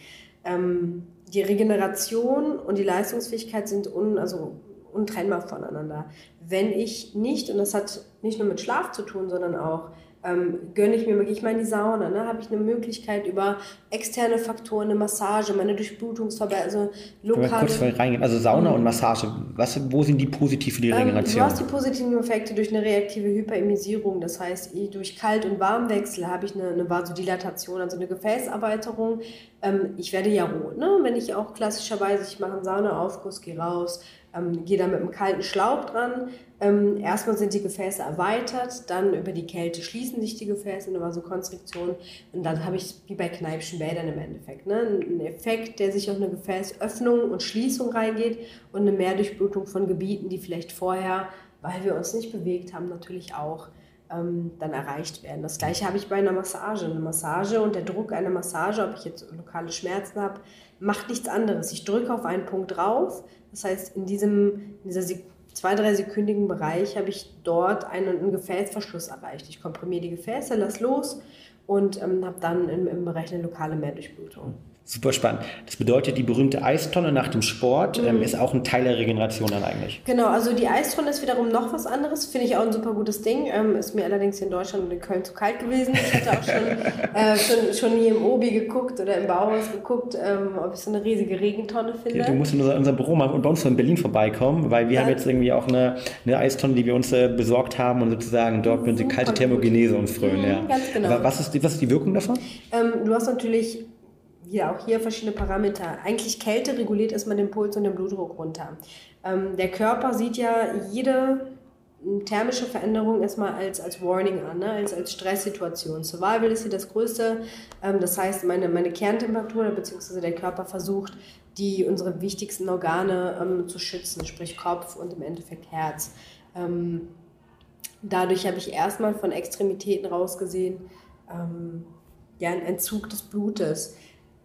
Ähm, die Regeneration und die Leistungsfähigkeit sind un, also untrennbar voneinander. Wenn ich nicht, und das hat nicht nur mit Schlaf zu tun, sondern auch ähm, gönne ich mir, gehe ich mal in die Sauna, ne? habe ich eine Möglichkeit über externe Faktoren, eine Massage, meine Durchblutungsverbesserung, also lokale... Kurz reingehen, also Sauna und Massage, was, wo sind die positiv für die Regeneration? Ähm, du hast die positiven Effekte durch eine reaktive Hyperemisierung, das heißt, durch Kalt- und Warmwechsel habe ich eine, eine Vasodilatation, also eine Gefäßerweiterung. Ähm, ich werde ja rot, ne? wenn ich auch klassischerweise, ich mache einen Saunaaufguss, gehe raus, ähm, gehe da mit einem kalten Schlauch dran. Ähm, erstmal sind die Gefäße erweitert, dann über die Kälte schließen sich die Gefäße in eine Vasokonstriktion und dann habe ich wie bei Kneipschen Bädern im Endeffekt ne? einen Effekt, der sich auf eine Gefäßöffnung und Schließung reingeht und eine Mehrdurchblutung von Gebieten, die vielleicht vorher, weil wir uns nicht bewegt haben, natürlich auch ähm, dann erreicht werden. Das gleiche habe ich bei einer Massage. Eine Massage und der Druck einer Massage, ob ich jetzt lokale Schmerzen habe, macht nichts anderes. Ich drücke auf einen Punkt drauf. Das heißt, in diesem in dieser zwei, drei sekündigen Bereich habe ich dort einen, einen Gefäßverschluss erreicht. Ich komprimiere die Gefäße, lasse los und ähm, habe dann im, im Bereich eine lokale Mehrdurchblutung. Super spannend. Das bedeutet, die berühmte Eistonne nach dem Sport ähm, mhm. ist auch ein Teil der Regeneration dann eigentlich. Genau, also die Eistonne ist wiederum noch was anderes. Finde ich auch ein super gutes Ding. Ähm, ist mir allerdings in Deutschland und in Köln zu kalt gewesen. Ich hatte auch schon, *laughs* äh, schon, schon hier im Obi geguckt oder im Bauhaus geguckt, ähm, ob ich so eine riesige Regentonne finde. Ja, du musst in unser, unser Büro mal und bei uns in Berlin vorbeikommen, weil wir ja. haben jetzt irgendwie auch eine, eine Eistonne, die wir uns äh, besorgt haben und sozusagen dort können sie kalte Thermogenese uns frönen. Mhm, ja. Ganz genau. Aber was ist, was ist die Wirkung davon? Ähm, du hast natürlich ja auch hier verschiedene Parameter. Eigentlich Kälte reguliert erstmal den Puls und den Blutdruck runter. Ähm, der Körper sieht ja jede thermische Veränderung erstmal als, als Warning an, ne? als, als Stresssituation. Survival ist hier das Größte. Ähm, das heißt, meine, meine Kerntemperatur bzw. der Körper versucht, die unsere wichtigsten Organe ähm, zu schützen, sprich Kopf und im Endeffekt Herz. Ähm, dadurch habe ich erstmal von Extremitäten rausgesehen, ähm, ja, ein Entzug des Blutes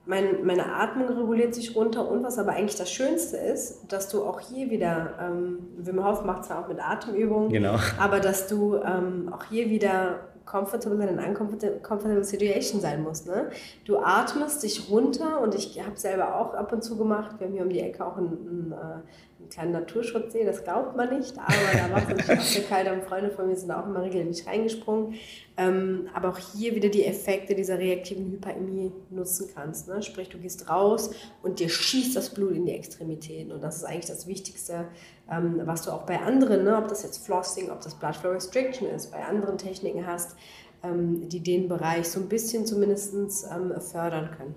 mein, meine Atmung reguliert sich runter und was aber eigentlich das Schönste ist, dass du auch hier wieder, ähm, Wim Hof macht zwar auch mit Atemübungen, genau. aber dass du ähm, auch hier wieder comfortable in an uncomfortable situation sein musst. Ne? Du atmest dich runter und ich habe selber auch ab und zu gemacht. Wir haben hier um die Ecke auch einen, einen, äh, einen kleinen Naturschutzsee, das glaubt man nicht, aber da war es sehr kalt und Freunde von mir sind auch immer regelmäßig reingesprungen. Ähm, aber auch hier wieder die Effekte dieser reaktiven Hyperämie nutzen kannst. Ne? Sprich, du gehst raus und dir schießt das Blut in die Extremitäten. Und das ist eigentlich das Wichtigste, ähm, was du auch bei anderen, ne? ob das jetzt Flossing, ob das Blood Flow Restriction ist, bei anderen Techniken hast, ähm, die den Bereich so ein bisschen zumindest ähm, fördern können.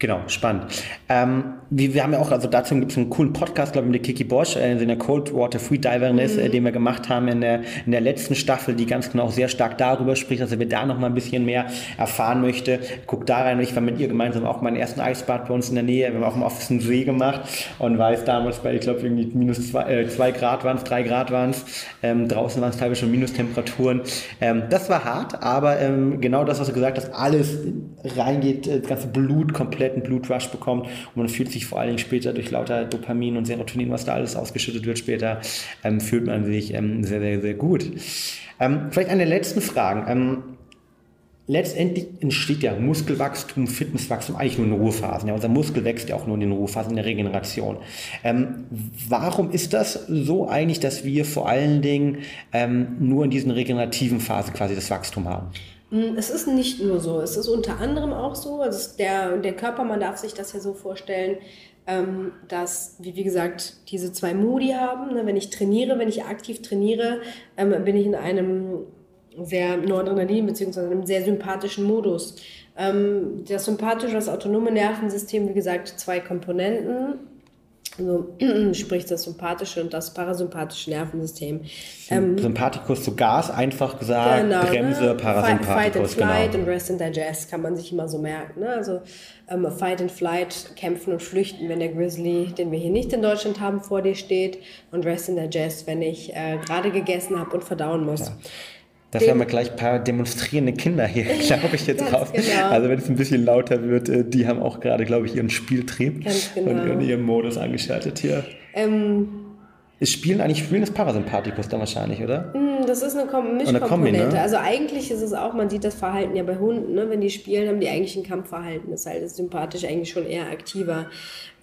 Genau, spannend. Ähm, wir, wir, haben ja auch, also dazu gibt es einen coolen Podcast, glaube ich, mit Kiki Bosch, äh, in der Coldwater Freediveress, mhm. äh, den wir gemacht haben in der, in der letzten Staffel, die ganz genau sehr stark darüber spricht, dass er da noch mal ein bisschen mehr erfahren möchte. Guckt da rein. Ich war mit ihr gemeinsam auch meinen ersten Eisbad bei uns in der Nähe. Wir haben auch im Office einen See gemacht und weiß damals bei, ich glaube, irgendwie minus zwei, äh, zwei Grad waren es, drei Grad waren es. Ähm, draußen waren es teilweise schon Minustemperaturen. Ähm, das war hart, aber ähm, genau das, was du gesagt hast, alles reingeht, äh, das ganze Blut komplett kompletten Blutrush bekommt und man fühlt sich vor allen Dingen später durch lauter Dopamin und Serotonin, was da alles ausgeschüttet wird später, ähm, fühlt man sich ähm, sehr, sehr, sehr gut. Ähm, vielleicht eine letzte Frage. Ähm, letztendlich entsteht ja Muskelwachstum, Fitnesswachstum eigentlich nur in Ruhephasen. Ja, unser Muskel wächst ja auch nur in den Ruhephasen, in der Regeneration. Ähm, warum ist das so eigentlich, dass wir vor allen Dingen ähm, nur in diesen regenerativen Phasen quasi das Wachstum haben? Hm, es ist nicht nur so, es ist unter anderem auch so, also der, der Körper, man darf sich das ja so vorstellen, ähm, dass wir, wie gesagt, diese zwei Modi haben. Ne? Wenn ich trainiere, wenn ich aktiv trainiere, ähm, bin ich in einem sehr Noradrenalin bzw. einem sehr sympathischen Modus. Ähm, das sympathische, das autonome Nervensystem, wie gesagt, zwei Komponenten also *clears throat* sprich das sympathische und das parasympathische Nervensystem. Ähm, Sympathikus zu Gas, einfach gesagt, genau, ne? Bremse, ne? Parasympathikus. Fight and Flight genau. und Rest and Digest kann man sich immer so merken. Ne? Also ähm, Fight and Flight, kämpfen und flüchten, wenn der Grizzly, den wir hier nicht in Deutschland haben, vor dir steht. Und Rest and Digest, wenn ich äh, gerade gegessen habe und verdauen muss. Ja. Dafür haben wir gleich ein paar demonstrierende Kinder hier, *laughs* glaube ich, jetzt raus. Genau. Also wenn es ein bisschen lauter wird, äh, die haben auch gerade, glaube ich, ihren Spieltrieb genau. und ihren Modus angeschaltet hier. Ähm, Ist Spielen eigentlich Spielen ist Parasympathikus dann wahrscheinlich, oder? Mm, Das ist eine Kom Mischkomponente. Ne? Also eigentlich ist es auch, man sieht das Verhalten ja bei Hunden, ne? wenn die spielen, haben die eigentlich ein Kampfverhalten. Das heißt, das sympathisch eigentlich schon eher aktiver.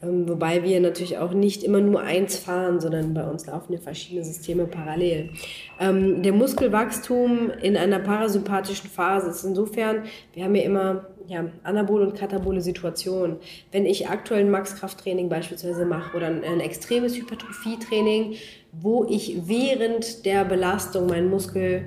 Ähm, wobei wir natürlich auch nicht immer nur eins fahren, sondern bei uns laufen ja verschiedene Systeme parallel. Ähm, der Muskelwachstum in einer parasympathischen Phase ist insofern, wir haben ja immer ja, anabole und katabole Situationen. Wenn ich aktuell ein Max-Kraft-Training beispielsweise mache oder ein, ein extremes Hypertrophie-Training, wo ich während der Belastung meinen Muskel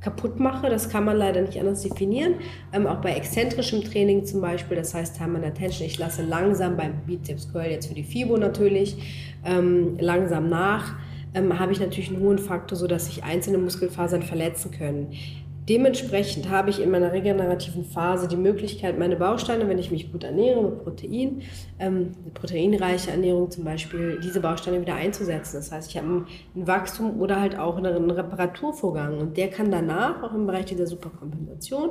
kaputt mache. Das kann man leider nicht anders definieren. Ähm, auch bei exzentrischem Training zum Beispiel, das heißt Time and Attention, ich lasse langsam beim Bizeps Curl, jetzt für die FIBO natürlich, ähm, langsam nach, ähm, habe ich natürlich einen hohen Faktor, sodass sich einzelne Muskelfasern verletzen können. Dementsprechend habe ich in meiner regenerativen Phase die Möglichkeit, meine Bausteine, wenn ich mich gut ernähre mit Protein, ähm, proteinreiche Ernährung zum Beispiel, diese Bausteine wieder einzusetzen. Das heißt, ich habe ein, Wachstum oder halt auch einen Reparaturvorgang und der kann danach auch im Bereich dieser Superkompensation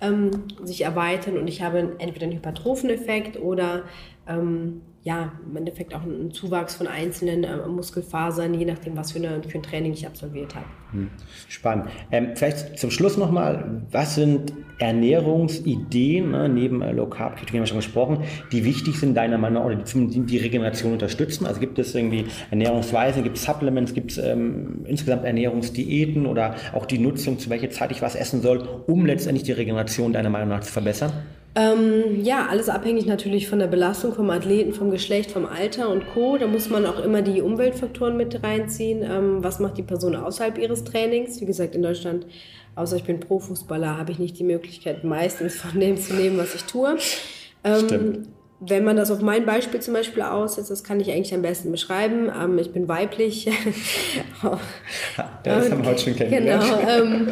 ähm, sich erweitern und ich habe entweder einen Hypertropheneffekt oder ähm, ja, im Endeffekt auch einen Zuwachs von einzelnen äh, Muskelfasern, je nachdem, was für, eine, für ein Training ich absolviert habe. Hm. Spannend. Ähm, vielleicht zum Schluss nochmal, was sind Ernährungsideen, ne, neben äh, Low Carb, Keto, haben wir schon gesprochen, die wichtig sind deiner Meinung nach oder die zumindest die Regeneration unterstützen? Also gibt es irgendwie Ernährungsweisen, gibt es Supplements, gibt es ähm, insgesamt Ernährungsdiäten oder auch die Nutzung, zu welcher Zeit ich was essen soll, um letztendlich die Regeneration deiner Meinung nach zu verbessern? Ähm, ja, alles abhängig natürlich von der Belastung vom Athleten, vom Geschlecht, vom Alter und Co. Da muss man auch immer die Umweltfaktoren mit reinziehen. Ähm, was macht die Person außerhalb ihres Trainings? Wie gesagt, in Deutschland, außer ich bin Profußballer, habe ich nicht die Möglichkeit, meistens von dem zu nehmen, was ich tue. Ähm, Stimmt wenn man das auf mein Beispiel zum Beispiel aussetzt, das kann ich eigentlich am besten beschreiben. Ähm, ich bin weiblich. *laughs* das haben wir heute schon kennengelernt. Genau. Ähm,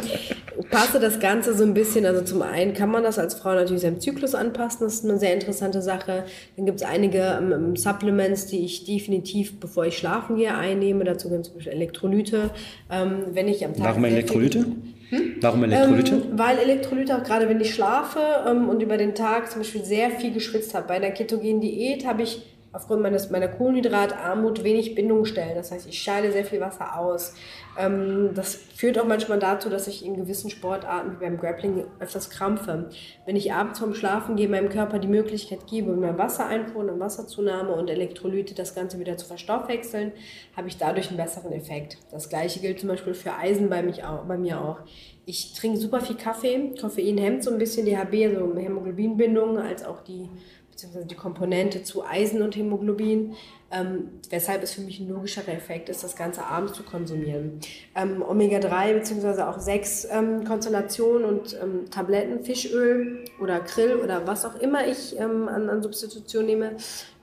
passe das Ganze so ein bisschen, also zum einen kann man das als Frau natürlich seinem Zyklus anpassen, das ist eine sehr interessante Sache. Dann gibt es einige ähm, Supplements, die ich definitiv, bevor ich schlafen gehe, einnehme. Dazu gehören zum Beispiel Elektrolyte. Ähm, wenn ich am Tag Warum Elektrolyte? Hm? Warum Elektrolyte? Ähm, weil Elektrolyte, auch gerade wenn ich schlafe ähm, und über den Tag zum Beispiel sehr viel geschwitzt habe. Bei einer ketogenen Diät habe ich aufgrund meines, meiner Kohlenhydratarmut wenig Bindungsstellen. Das heißt, ich scheide sehr viel Wasser aus. Ähm, das führt auch manchmal dazu, dass ich in gewissen Sportarten wie beim Grappling öfters krampfe. Wenn ich abends vorm Schlafen gehe, meinem Körper die Möglichkeit gebe, mit meinem Wassereinfuhr und Wasserzunahme und Elektrolyte das Ganze wieder zu verstoffwechseln, habe ich dadurch einen besseren Effekt. Das gleiche gilt zum Beispiel für Eisen bei, mich auch, bei mir auch. Ich trinke super viel Kaffee. Koffein hemmt so ein bisschen die HB, also Hämoglobinbindung, als auch die beziehungsweise die Komponente zu Eisen und Hämoglobin, ähm, weshalb es für mich ein logischerer Effekt ist, das Ganze abends zu konsumieren. Ähm, Omega-3 beziehungsweise auch 6 ähm, Konstellationen und ähm, Tabletten, Fischöl oder Krill oder was auch immer ich ähm, an, an Substitution nehme,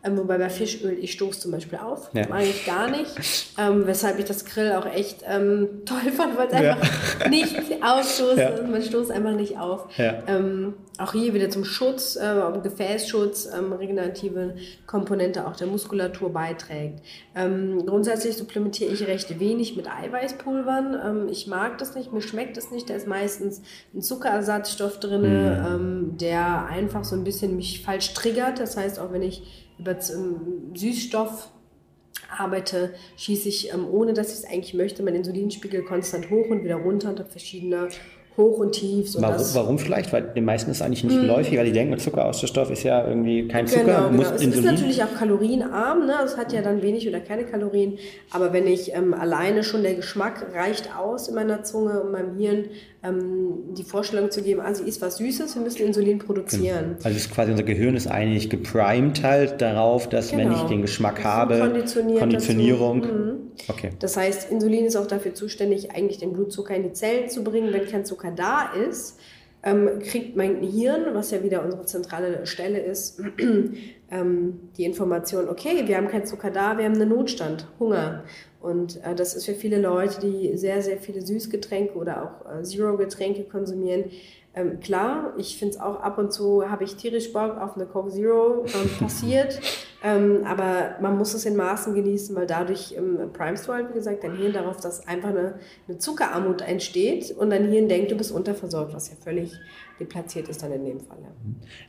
ähm, wobei bei Fischöl, ich stoße zum Beispiel auf, ja. mag ich gar nicht. Ähm, weshalb ich das Grill auch echt ähm, *laughs* toll fand, weil es einfach ja. nicht aufstoßt. Ja. Man stoßt einfach nicht auf. Ähm, auch hier wieder zum Schutz, äh, Gefäßschutz, ähm, regenerative Komponente auch der Muskulatur beiträgt. Ähm, grundsätzlich supplementiere ich recht wenig mit Eiweißpulvern. ich mag das nicht, mir schmeckt das nicht. Da ist meistens ein Zuckerersatzstoff drin, mhm. der einfach so ein bisschen mich falsch triggert. Das heißt, auch wenn ich über Süßstoff arbeite, schieße ich, ähm, ohne dass ich es eigentlich möchte, meinen Insulinspiegel konstant hoch und wieder runter und habe verschiedene hoch und tief. Warum, warum, vielleicht? Weil den meisten ist eigentlich nicht hm. geläufig, weil die denken, Zuckerausstoff ist ja irgendwie kein Zucker. Genau, genau. es Insulin. ist natürlich auch kalorienarm, ne? es hat ja dann wenig oder keine Kalorien, aber wenn ich ähm, alleine schon der Geschmack reicht aus in meiner Zunge und meinem Hirn, ähm, die Vorstellung zu geben, also ist was Süßes, wir müssen Insulin produzieren. Genau. Also ist quasi unser Gehirn ist eigentlich geprimed halt darauf, dass genau. wenn ich den Geschmack habe, Konditionierung. Mhm. Okay. Das heißt, Insulin ist auch dafür zuständig, eigentlich den Blutzucker in die Zellen zu bringen. Wenn kein Zucker da ist, ähm, kriegt mein Hirn, was ja wieder unsere zentrale Stelle ist, *clears throat* ähm, die Information, okay, wir haben kein Zucker da, wir haben einen Notstand, Hunger. Und äh, das ist für viele Leute, die sehr, sehr viele Süßgetränke oder auch äh, Zero-Getränke konsumieren, ähm, klar, ich finde es auch ab und zu, habe ich tierisch Bock auf eine Coke Zero ähm, passiert. *laughs* Ähm, aber man muss es in Maßen genießen, weil dadurch ähm, primest du halt, wie gesagt, dein Hirn darauf, dass einfach eine, eine Zuckerarmut entsteht und dein Hirn denkt, du bist unterversorgt, was ja völlig deplatziert ist dann in dem Fall. Ja.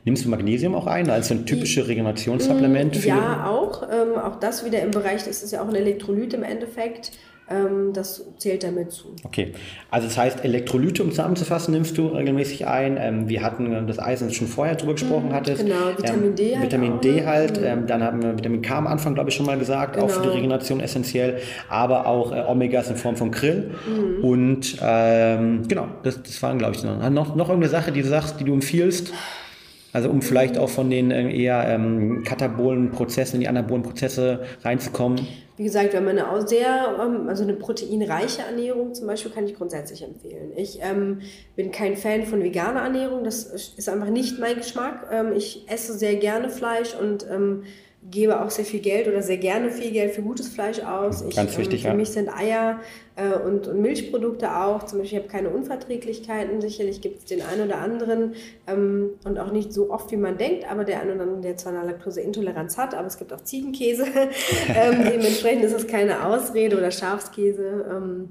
Nimmst du Magnesium auch ein als ein typisches Regenerationssupplement? Ja, auch. Ähm, auch das wieder im Bereich, das ist ja auch ein Elektrolyt im Endeffekt. Ähm, das zählt damit zu. Okay, also das heißt, Elektrolyte, um zusammenzufassen, nimmst du regelmäßig ein. Ähm, wir hatten das Eisen schon vorher drüber gesprochen mhm, hattest. Genau, Vitamin D ähm, halt. Vitamin D ne? halt. Mhm. dann haben wir Vitamin K am Anfang, glaube ich, schon mal gesagt, genau. auch für die genau. Regeneration essentiell. Aber auch äh, Omegas in Form von Krill. Mhm. Und ähm, genau, das, das waren, glaube ich, noch, noch, noch irgendeine Sache, die du sagst, die du empfiehlst. Also um vielleicht auch von den äh, eher ähm, katabolen Prozessen in die anabolen Prozesse reinzukommen. Wie gesagt, wenn man eine sehr, ähm, also eine proteinreiche Ernährung zum Beispiel kann ich grundsätzlich empfehlen. Ich ähm, bin kein Fan von veganer Ernährung, das ist einfach nicht mein Geschmack. Ähm, ich esse sehr gerne Fleisch und ähm, gebe auch sehr viel Geld oder sehr gerne viel Geld für gutes Fleisch aus. Ich, Ganz wichtig, ähm, Für mich sind Eier äh, und, und, Milchprodukte auch. Zum Beispiel, ich habe keine Unverträglichkeiten. Sicherlich gibt es den einen oder anderen ähm, und auch nicht so oft, wie man denkt, aber der eine oder andere, der zwar eine Laktoseintoleranz hat, aber es gibt auch Ziegenkäse. *laughs* ähm, dementsprechend ist es keine Ausrede oder Schafskäse. Ähm,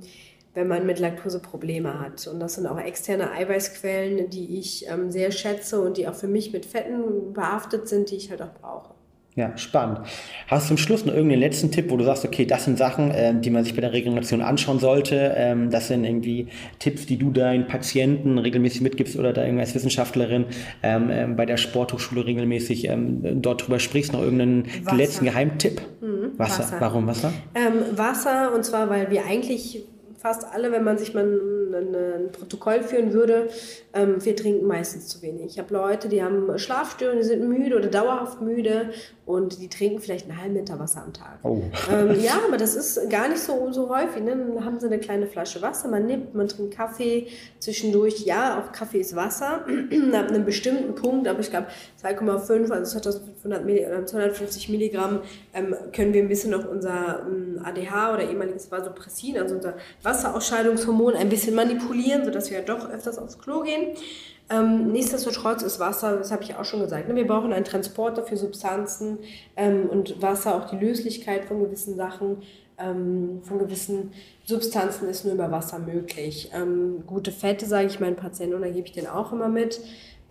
wenn man mit Laktose Probleme hat. Und das sind auch externe Eiweißquellen, die ich ähm, sehr schätze und die auch für mich mit Fetten behaftet sind, die ich halt auch brauche. Ja, spannend. Hast du zum Schluss noch irgendeinen letzten Tipp, wo du sagst, okay, das sind Sachen, äh, die man sich bei der Regeneration anschauen sollte. Ähm, das sind irgendwie Tipps, die du deinen Patienten regelmäßig mitgibst oder da als Wissenschaftlerin ähm, ähm, bei der Sporthochschule regelmäßig ähm, dort drüber sprichst. Noch irgendeinen Wasser. letzten Geheimtipp? Mhm, Wasser. Wasser. Warum Wasser? Ähm, Wasser und zwar, weil wir eigentlich fast alle, wenn man sich mal ein, ein Protokoll führen würde, ähm, wir trinken meistens zu wenig. Ich habe Leute, die haben Schlafstörungen, die sind müde oder dauerhaft müde und die trinken vielleicht einen halben Liter Wasser am Tag. Oh. Ähm, *laughs* ja, aber das ist gar nicht so, so häufig. Ne? Dann haben sie eine kleine Flasche Wasser, man nimmt, man trinkt Kaffee zwischendurch. Ja, auch Kaffee ist Wasser *clears throat* ab einem bestimmten Punkt, aber ich glaube 2,5, also 2500 Milli, 250 Milligramm ähm, können wir ein bisschen noch unser ähm, ADH oder ehemaliges Vasopressin, also unser Wasserausscheidungshormon ein bisschen manipulieren, sodass wir ja doch öfters aufs Klo gehen. Ähm, nichtsdestotrotz ist Wasser, das habe ich auch schon gesagt, ne, wir brauchen einen Transporter für Substanzen ähm, und Wasser, auch die Löslichkeit von gewissen Sachen, ähm, von gewissen Substanzen ist nur über Wasser möglich. Ähm, gute Fette, sage ich meinen Patienten, und da gebe ich den auch immer mit.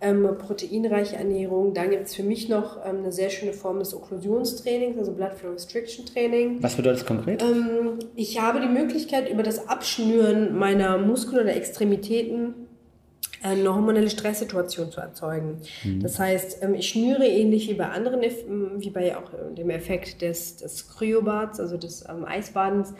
Ähm, proteinreiche Ernährung. Dann gibt es für mich noch ähm, eine sehr schöne Form des Okklusionstrainings, also Blood Flow Restriction Training. Was bedeutet das konkret? Ähm, ich habe die Möglichkeit, über das Abschnüren meiner Muskeln oder Extremitäten eine hormonelle Stresssituation zu erzeugen. Mhm. Das heißt, ähm, ich schnüre ähnlich wie bei anderen, wie bei auch äh, dem Effekt des, des Kryobads, also des ähm, Eisbadens,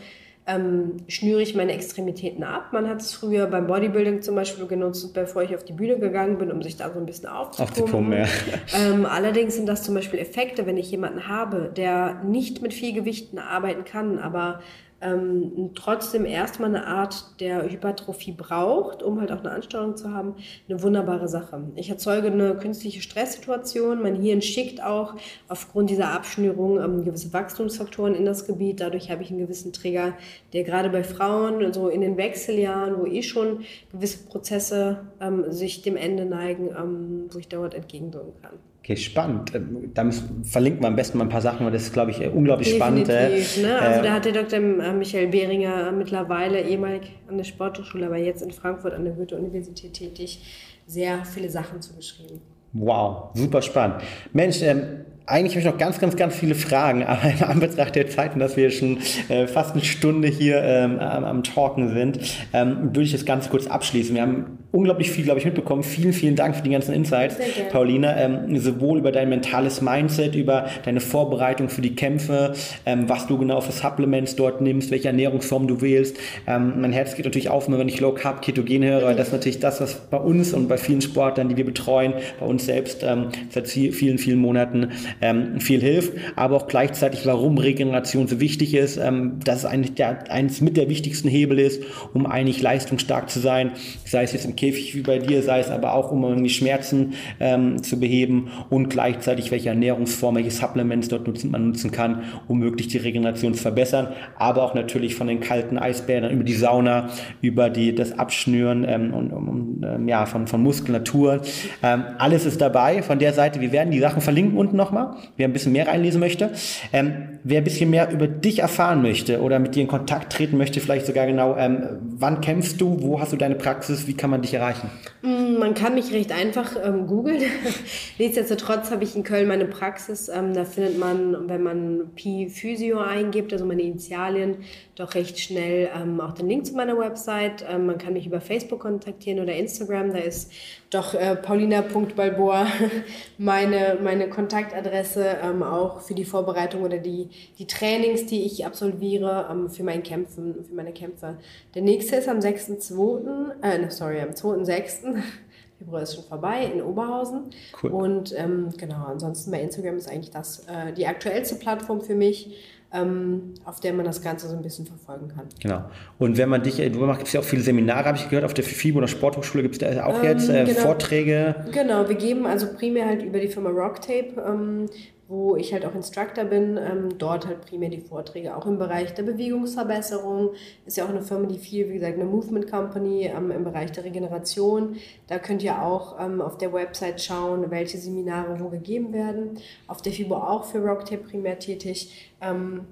ähm, schnüre ich meine Extremitäten ab. Man hat es früher beim Bodybuilding zum Beispiel genutzt, bevor ich auf die Bühne gegangen bin, um sich da so ein bisschen aufzupumpen. Ja. ähm, allerdings sind das zum Beispiel Effekte, wenn ich jemanden habe, der nicht mit viel Gewichten arbeiten kann, aber ähm, trotzdem erstmal eine Art der Hypertrophie braucht, um halt auch eine Ansteuerung zu haben, eine wunderbare Sache. Ich erzeuge eine künstliche Stresssituation, mein Hirn schickt auch aufgrund dieser Abschnürung ähm, gewisse Wachstumsfaktoren in das Gebiet, dadurch habe ich einen gewissen Trigger, der gerade bei Frauen, so in den Wechseljahren, wo eh schon gewisse Prozesse ähm, sich dem Ende neigen, ähm, wo ich dort entgegenwirken kann. Okay, spannend. Ähm, da verlinkt man am besten mal ein paar Sachen, weil das ist, glaube ich, unglaublich Definitiv, spannend. Ne? Also äh, da hat der Dr. Äh, Michael Behringer mittlerweile ehemalig an der Sporthochschule, aber jetzt in Frankfurt an der Goethe-Universität tätig, sehr viele Sachen zugeschrieben. Wow, super spannend. Mensch, ähm, eigentlich habe ich noch ganz, ganz, ganz viele Fragen, *laughs* aber in Anbetracht der Zeiten, dass wir schon äh, fast eine Stunde hier ähm, am, am Talken sind, ähm, würde ich das ganz kurz abschließen. Wir haben unglaublich viel, glaube ich, mitbekommen. Vielen, vielen Dank für die ganzen Insights, Paulina. Ähm, sowohl über dein mentales Mindset, über deine Vorbereitung für die Kämpfe, ähm, was du genau für Supplements dort nimmst, welche Ernährungsform du wählst. Ähm, mein Herz geht natürlich auf, wenn ich Low Carb Ketogen höre, weil das ist natürlich das, was bei uns und bei vielen Sportlern, die wir betreuen, bei uns selbst ähm, seit vielen, vielen Monaten ähm, viel hilft, aber auch gleichzeitig, warum Regeneration so wichtig ist, ähm, dass es eigentlich der, eines mit der wichtigsten Hebel ist, um eigentlich leistungsstark zu sein, sei es jetzt im Käfig wie bei dir, sei es aber auch, um irgendwie Schmerzen ähm, zu beheben und gleichzeitig welche Ernährungsform, welche Supplements dort nutzen, man nutzen kann, um möglichst die Regeneration zu verbessern, aber auch natürlich von den kalten Eisbädern über die Sauna, über die, das Abschnüren ähm, und, um, ähm, ja, von, von Muskulatur. Ähm, alles ist dabei von der Seite. Wir werden die Sachen verlinken unten nochmal, wer ein bisschen mehr reinlesen möchte. Ähm, wer ein bisschen mehr über dich erfahren möchte oder mit dir in Kontakt treten möchte, vielleicht sogar genau, ähm, wann kämpfst du, wo hast du deine Praxis, wie kann man dich erreichen? Mm, man kann mich recht einfach ähm, googeln. *laughs* Nichtsdestotrotz habe ich in Köln meine Praxis. Ähm, da findet man, wenn man Pi Physio eingibt, also meine Initialien, doch recht schnell ähm, auch den Link zu meiner Website. Ähm, man kann mich über Facebook kontaktieren oder Instagram. Da ist doch äh, paulina.balboa *laughs* meine, meine Kontaktadresse ähm, auch für die Vorbereitung oder die, die Trainings, die ich absolviere ähm, für, mein Kämpfen, für meine Kämpfe. Der nächste ist am 6.2., äh, sorry, am 2.6. *laughs* Februar ist schon vorbei in Oberhausen. Cool. Und ähm, genau, ansonsten bei Instagram ist eigentlich das äh, die aktuellste Plattform für mich ähm, auf der man das Ganze so ein bisschen verfolgen kann. Genau. Und wenn man dich, du machst ja auch viele Seminare, habe ich gehört, auf der FIBO oder Sporthochschule gibt es da auch ähm, jetzt äh, genau. Vorträge. Genau, wir geben also primär halt über die Firma Rocktape ähm, wo ich halt auch Instructor bin, ähm, dort halt primär die Vorträge, auch im Bereich der Bewegungsverbesserung. Ist ja auch eine Firma, die viel, wie gesagt, eine Movement Company ähm, im Bereich der Regeneration. Da könnt ihr auch ähm, auf der Website schauen, welche Seminare wo gegeben werden. Auf der FIBO auch für Rocktape primär tätig. Ähm,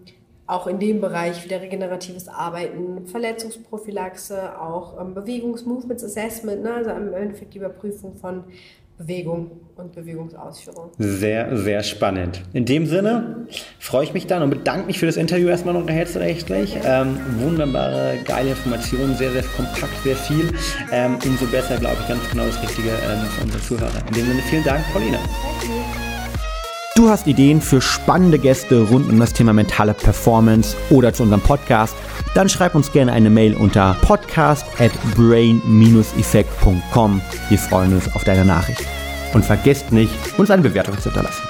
auch in dem Bereich wieder regeneratives Arbeiten, Verletzungsprophylaxe, auch ähm, Bewegungs-Movements Assessment, ne? also im Endeffekt die Überprüfung von Bewegung und Bewegungsausführung. Sehr, sehr spannend. In dem Sinne freue ich mich dann und bedanke mich für das Interview erstmal noch herzlich. Ähm, wunderbare, geile Informationen, sehr, sehr kompakt, sehr viel. Ähm, umso besser, glaube ich, ganz genau das Richtige ähm, für unsere Zuhörer. In dem Sinne, vielen Dank, Pauline. Du hast Ideen für spannende Gäste rund um das Thema mentale Performance oder zu unserem Podcast? Dann schreib uns gerne eine Mail unter podcast at brain-effekt.com. Wir freuen uns auf deine Nachricht. Und vergesst nicht, uns eine Bewertung zu hinterlassen.